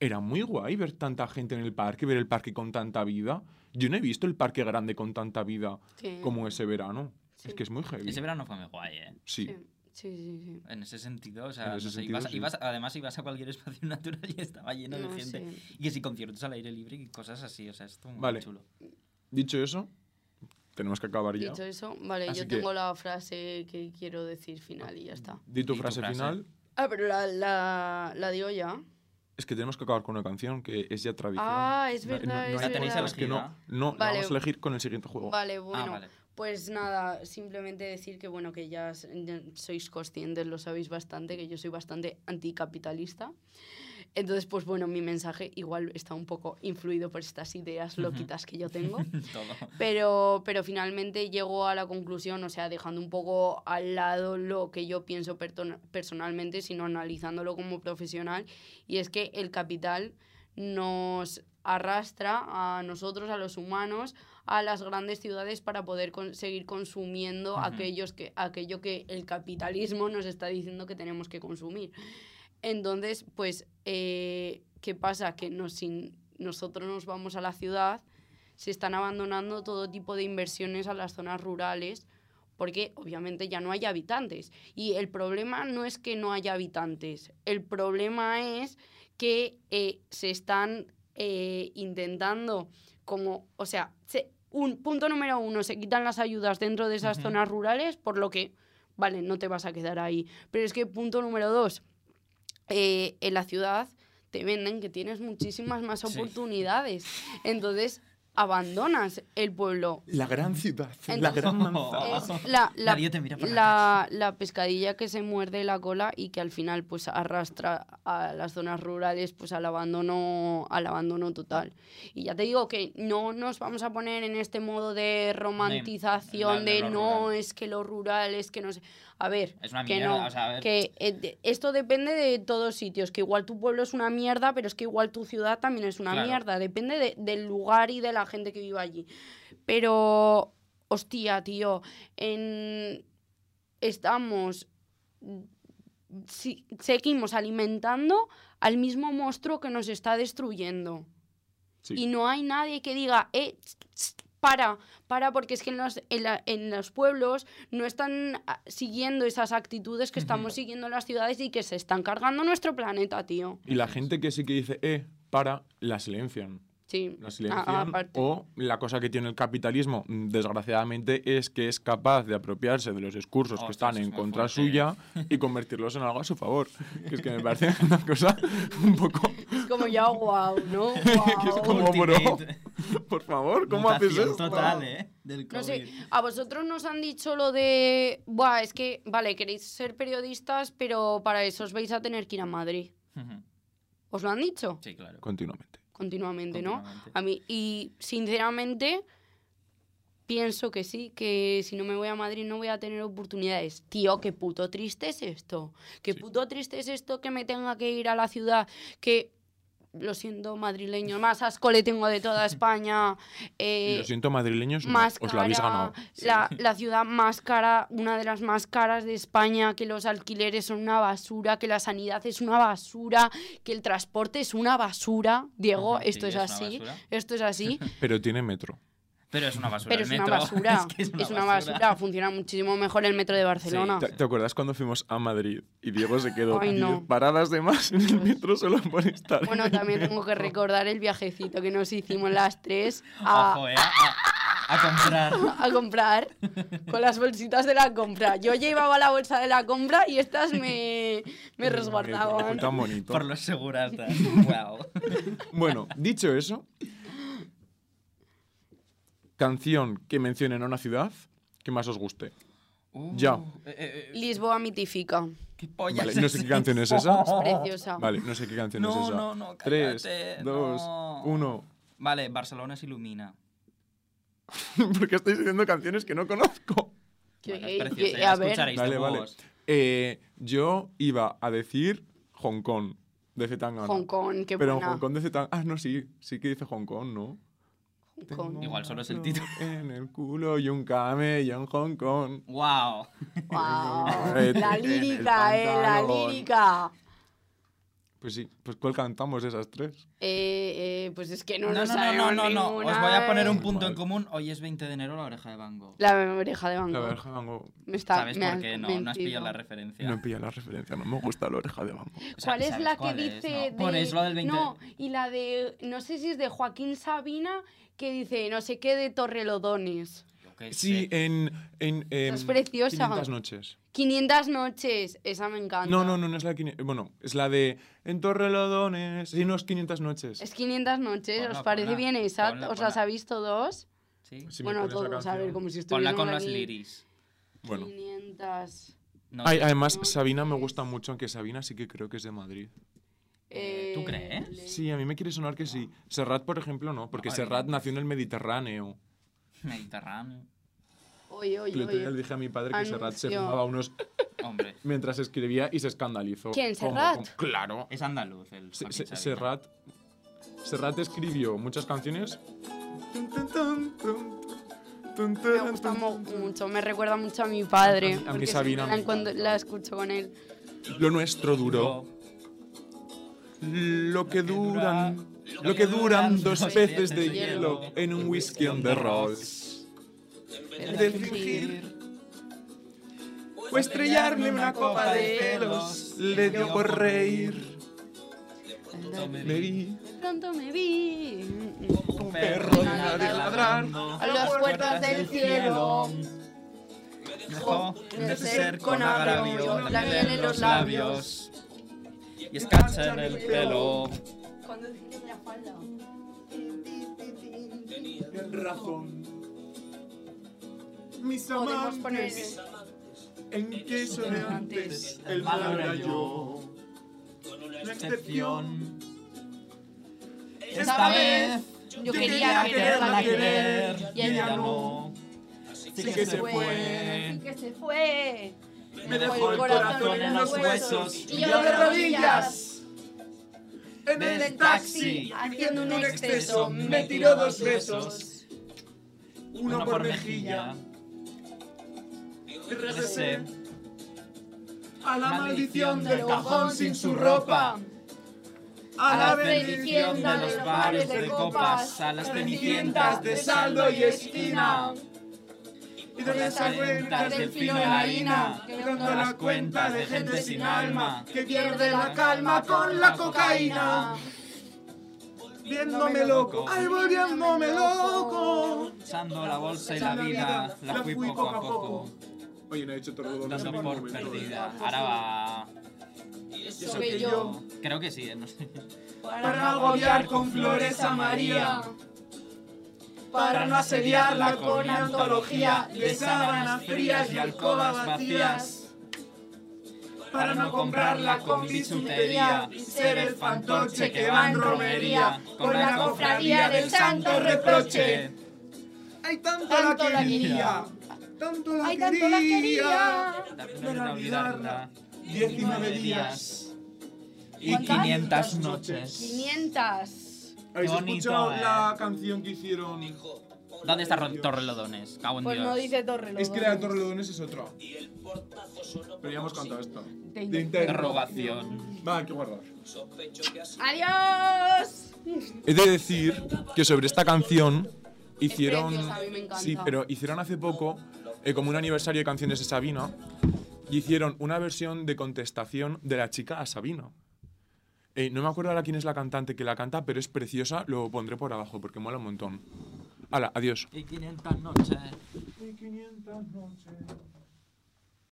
era muy guay ver tanta gente en el parque, ver el parque con tanta vida. Yo no he visto el parque grande con tanta vida Sí. como ese verano. Sí. Es que es muy heavy. Ese verano fue muy guay, ¿eh? Sí. Sí, sí, sí. sí. En ese sentido, o sea, no sé, sentido, ibas- sí. ibas- además ibas a cualquier espacio natural y estaba lleno No de gente. sé. Y que si conciertos al aire libre y cosas así, o sea, esto muy Vale. chulo. Dicho eso, tenemos que acabar ya. Dicho eso, vale, Así yo que- tengo la frase que quiero decir final y ya está. Di tu Di tu frase, frase. final. Ah, pero la, la, la digo ya. Es que tenemos que acabar con una canción que es ya tradición. Ah, es No- verdad, no, es no ¿La tenéis verdad. es que no, no, la Vale. vamos a elegir con el siguiente juego. Vale, bueno. Ah, vale. Pues nada, simplemente decir que bueno, que ya sois conscientes, lo sabéis bastante, que yo soy bastante anticapitalista. Entonces, pues bueno, mi mensaje igual está un poco influido por estas ideas loquitas que yo tengo. Pero, pero finalmente llego a la conclusión, o sea, dejando un poco al lado lo que yo pienso personalmente, sino analizándolo como profesional, y es que el capital nos arrastra a nosotros, a los humanos, a las grandes ciudades para poder con- seguir consumiendo Ujú. aquellos que, aquello que el capitalismo nos está diciendo que tenemos que consumir. Entonces, pues, eh, ¿qué pasa? Que nos, si nosotros nos vamos a la ciudad, se están abandonando todo tipo de inversiones a las zonas rurales porque obviamente ya no hay habitantes. Y el problema no es que no haya habitantes, el problema es que eh, se están eh, intentando como, o sea, se- un punto número uno, se quitan las ayudas dentro de esas zonas rurales, por lo que, vale, no te vas a quedar ahí. Pero es que punto número dos, eh, en la ciudad te venden que tienes muchísimas más Sí. oportunidades. Entonces, abandonas el pueblo. La gran ciudad, la Entonces- gran manzana. La, la, Nadie te mira por la la, la pescadilla que se muerde la cola y que al final pues arrastra a las zonas rurales pues al abandono al abandono total y ya te digo que no nos vamos a poner en este modo de romantización de de lo no rural. es que lo rural es que no sé a ver Es una que no o sea, a ver. que eh, de- esto depende de todos sitios que igual tu pueblo es una mierda pero es que igual tu ciudad también es una Claro. mierda depende de- del lugar y de la gente que vive allí pero hostia tío en estamos si- seguimos alimentando al mismo monstruo que nos está destruyendo Sí. y no hay nadie que diga, eh, tss, tss, para, para, porque es que en los, en, la- en los pueblos no están ah, siguiendo esas actitudes que estamos siguiendo en las ciudades y que se están cargando nuestro planeta, tío. Y la gente que sí que dice, eh, para, la silencian. Sí, La silencian. o la cosa que tiene el capitalismo, mm, desgraciadamente, es que es capaz de apropiarse de los discursos que Ostras, están es en contra fuerte, suya y convertirlos en algo a su favor. Que es que me parece una cosa un poco... Es como ya, wow, ¿no? que es como, bro, por favor, ¿cómo haces esto? total, ¿eh? Del No sé, COVID. a vosotros nos han dicho lo de, buah, es que, vale, queréis ser periodistas, pero para eso os vais a tener que ir a Madrid. ¿Os lo han dicho? Sí, claro. Continuamente. Continuamente, ¿no? A mí, y sinceramente, pienso que sí, que si no me voy a Madrid no voy a tener oportunidades. Tío, qué puto triste es esto. Qué Sí. puto triste es esto que me tenga que ir a la ciudad, que, lo siento, madrileño, más asco le tengo de toda España. Eh, lo siento, madrileños, no, más os lo habéis cara, ganado. La, la ciudad más cara, una de las más caras de España, que los alquileres son una basura, que la sanidad es una basura, que el transporte es una basura. Diego, esto es, es una así. basura. Esto es así. Pero tiene metro. Pero es una basura. pero el es una metro. basura. es que es una basura. Funciona muchísimo mejor el metro de Barcelona. ¿Te, te acuerdas cuando fuimos a Madrid y Diego se quedó Ay, 10 no. paradas de más en el metro solo por estar? Bueno, también tengo que recordar el viajecito que nos hicimos las tres a, Ojo, ¿eh? A, a comprar. a comprar con las bolsitas de la compra. Yo llevaba la bolsa de la compra y estas me, me resguardaban. tan bonito. Por los seguratas. wow. Bueno, dicho eso, canción que mencionen a una ciudad que más os guste. Ya. Eh, eh, eh, Lisboa mitifica. ¿Qué pollas Vale, no sé qué canción es esa. Es preciosa. Vale, no sé qué canción es No, esa. no, no, Tres, cállate, dos, no. uno. Vale, Barcelona se ilumina. Porque estáis diciendo canciones que no conozco. Que- Bueno, que- a ver, Vale, vale. Eh, yo iba a decir Hong Kong, de Zetangana. Hong Kong, qué Pero buena. Hong Kong de Zetangana... Ah, no, sí. Sí que dice Hong Kong, ¿no? Kong. Igual solo es el título. En el culo y un camello en Hong Kong. Wow. Guau, Eh, La lírica, eh, la lírica. Pues sí, pues ¿cuál cantamos de esas tres? Eh, eh, pues es que no, No, no, nos no, no, no, no. Os voy a poner un eh. punto en común. Hoy es 20 de enero, la oreja de Van Gogh. La oreja de Van La oreja de Van Gogh. Me está, ¿Sabes me por qué? No, no has pillado la referencia. No pilla la referencia, no me gusta la oreja de Van Gogh. O sea, ¿Cuál es ¿sabes la que es, dice no? de... Por eso lo del 20 No, y la de... No sé si es de Joaquín Sabina, que dice no sé qué de Torrelodones. Sí, sé. en... en em, es preciosa. 500 noches. 500 noches, esa me encanta. No, no, no, no es la de 500... Bueno, es la de En Torrelodones. Sí, no, es 500 noches. Es 500 noches, Ponla, ¿os parece ponla, bien esa? ponla, ¿Os las ponla. habéis todos? Sí. Si me bueno, todos, a ver, como si Ponla estuviéramos con los aquí. liris. Bueno. 500... No Ay, además, no, Sabina me gusta mucho, aunque Sabina sí que creo que es de Madrid. Eh, ¿tú crees? Sí, a mí me quiere sonar que sí. Serrat, por ejemplo, no, porque No, Serrat nació en el Mediterráneo. Mediterráneo. Oye, oye, El otro día le dije a mi padre que Serrat se fumaba unos Hombre, mientras escribía y se escandalizó. ¿Quién, Serrat? como- claro. es andaluz el Se- se-. Serrat, Serrat escribió muchas canciones. Me gusta mucho, me recuerda mucho a mi padre. A a porque Sabina la, cuando la escucho con él. Lo nuestro duró. Lo que duran. Lo que duran dos peces de hielo en un whisky on the rocks. De fingir o estrellarle una copa de celos. Le dio por reír. Me vi De pronto me vi. Un perro de nadie ladrar. A las puertas del cielo. Dejó de ser con agravio, la miel en los labios. y escarcha en el pelo. Cuando dije la falda. Tienes razón. Mis amantes, en que soné antes, el malo era yo. La excepción. Esta vez yo quería quererla querer y ella no. Sí Sí que se fue. Sí que se fue. Me dejó el corazón en los huesos y yo de de rodillas. En el taxi, haciendo un exceso, me tiró dos besos. Uno por mejilla. Regresé a la maldición del cajón sin su ropa. A la bendición de los bares de copas, a las cenicientas de saldo y esquina. Y de las cuentas del fino de la harina, que dando la cuenta de gente sin alma, que pierde la calma con la cocaína. Viéndome loco, ay, volviéndome loco. Echando la bolsa y la vida, la fui poco a poco, Oye, no he hecho todo dando por perdida. Ahora va. Eso que yo, Creo que sí, eh, no sé. Para no agobiar con flores a María. Para no asediarla con antología de sábanas frías y alcobas vacías. Para no comprarla con bisutería y ser el fantoche que va en romería con la cofradía del santo reproche. Ay, tanto, Tanto la quería, tanto la ay, tanto la quería. quería. De no olvidarla. 19 días. Y ¿Cuántas? 500 noches. 500. ¿Habéis Bonito, escuchado eh. la canción que hicieron? ¿Dónde está Torrelodones? Cago en Pues Dios. no dice Torre Es que la de Torrelodones es otra. Pero ya hemos cantado esta. De Interrogación. Va, hay que guardar. ¡Adiós! He de decir que sobre esta canción hicieron. preciosa, a mí me encanta. Sí, pero hicieron hace poco eh, como un aniversario de canciones de Sabina y hicieron una versión de contestación de la chica a Sabina. Eh, no me acuerdo ahora quién es la cantante que la canta, pero es preciosa. Lo pondré por abajo porque mola un montón. Hala, adiós. Y 500 noches. Y 500 noches.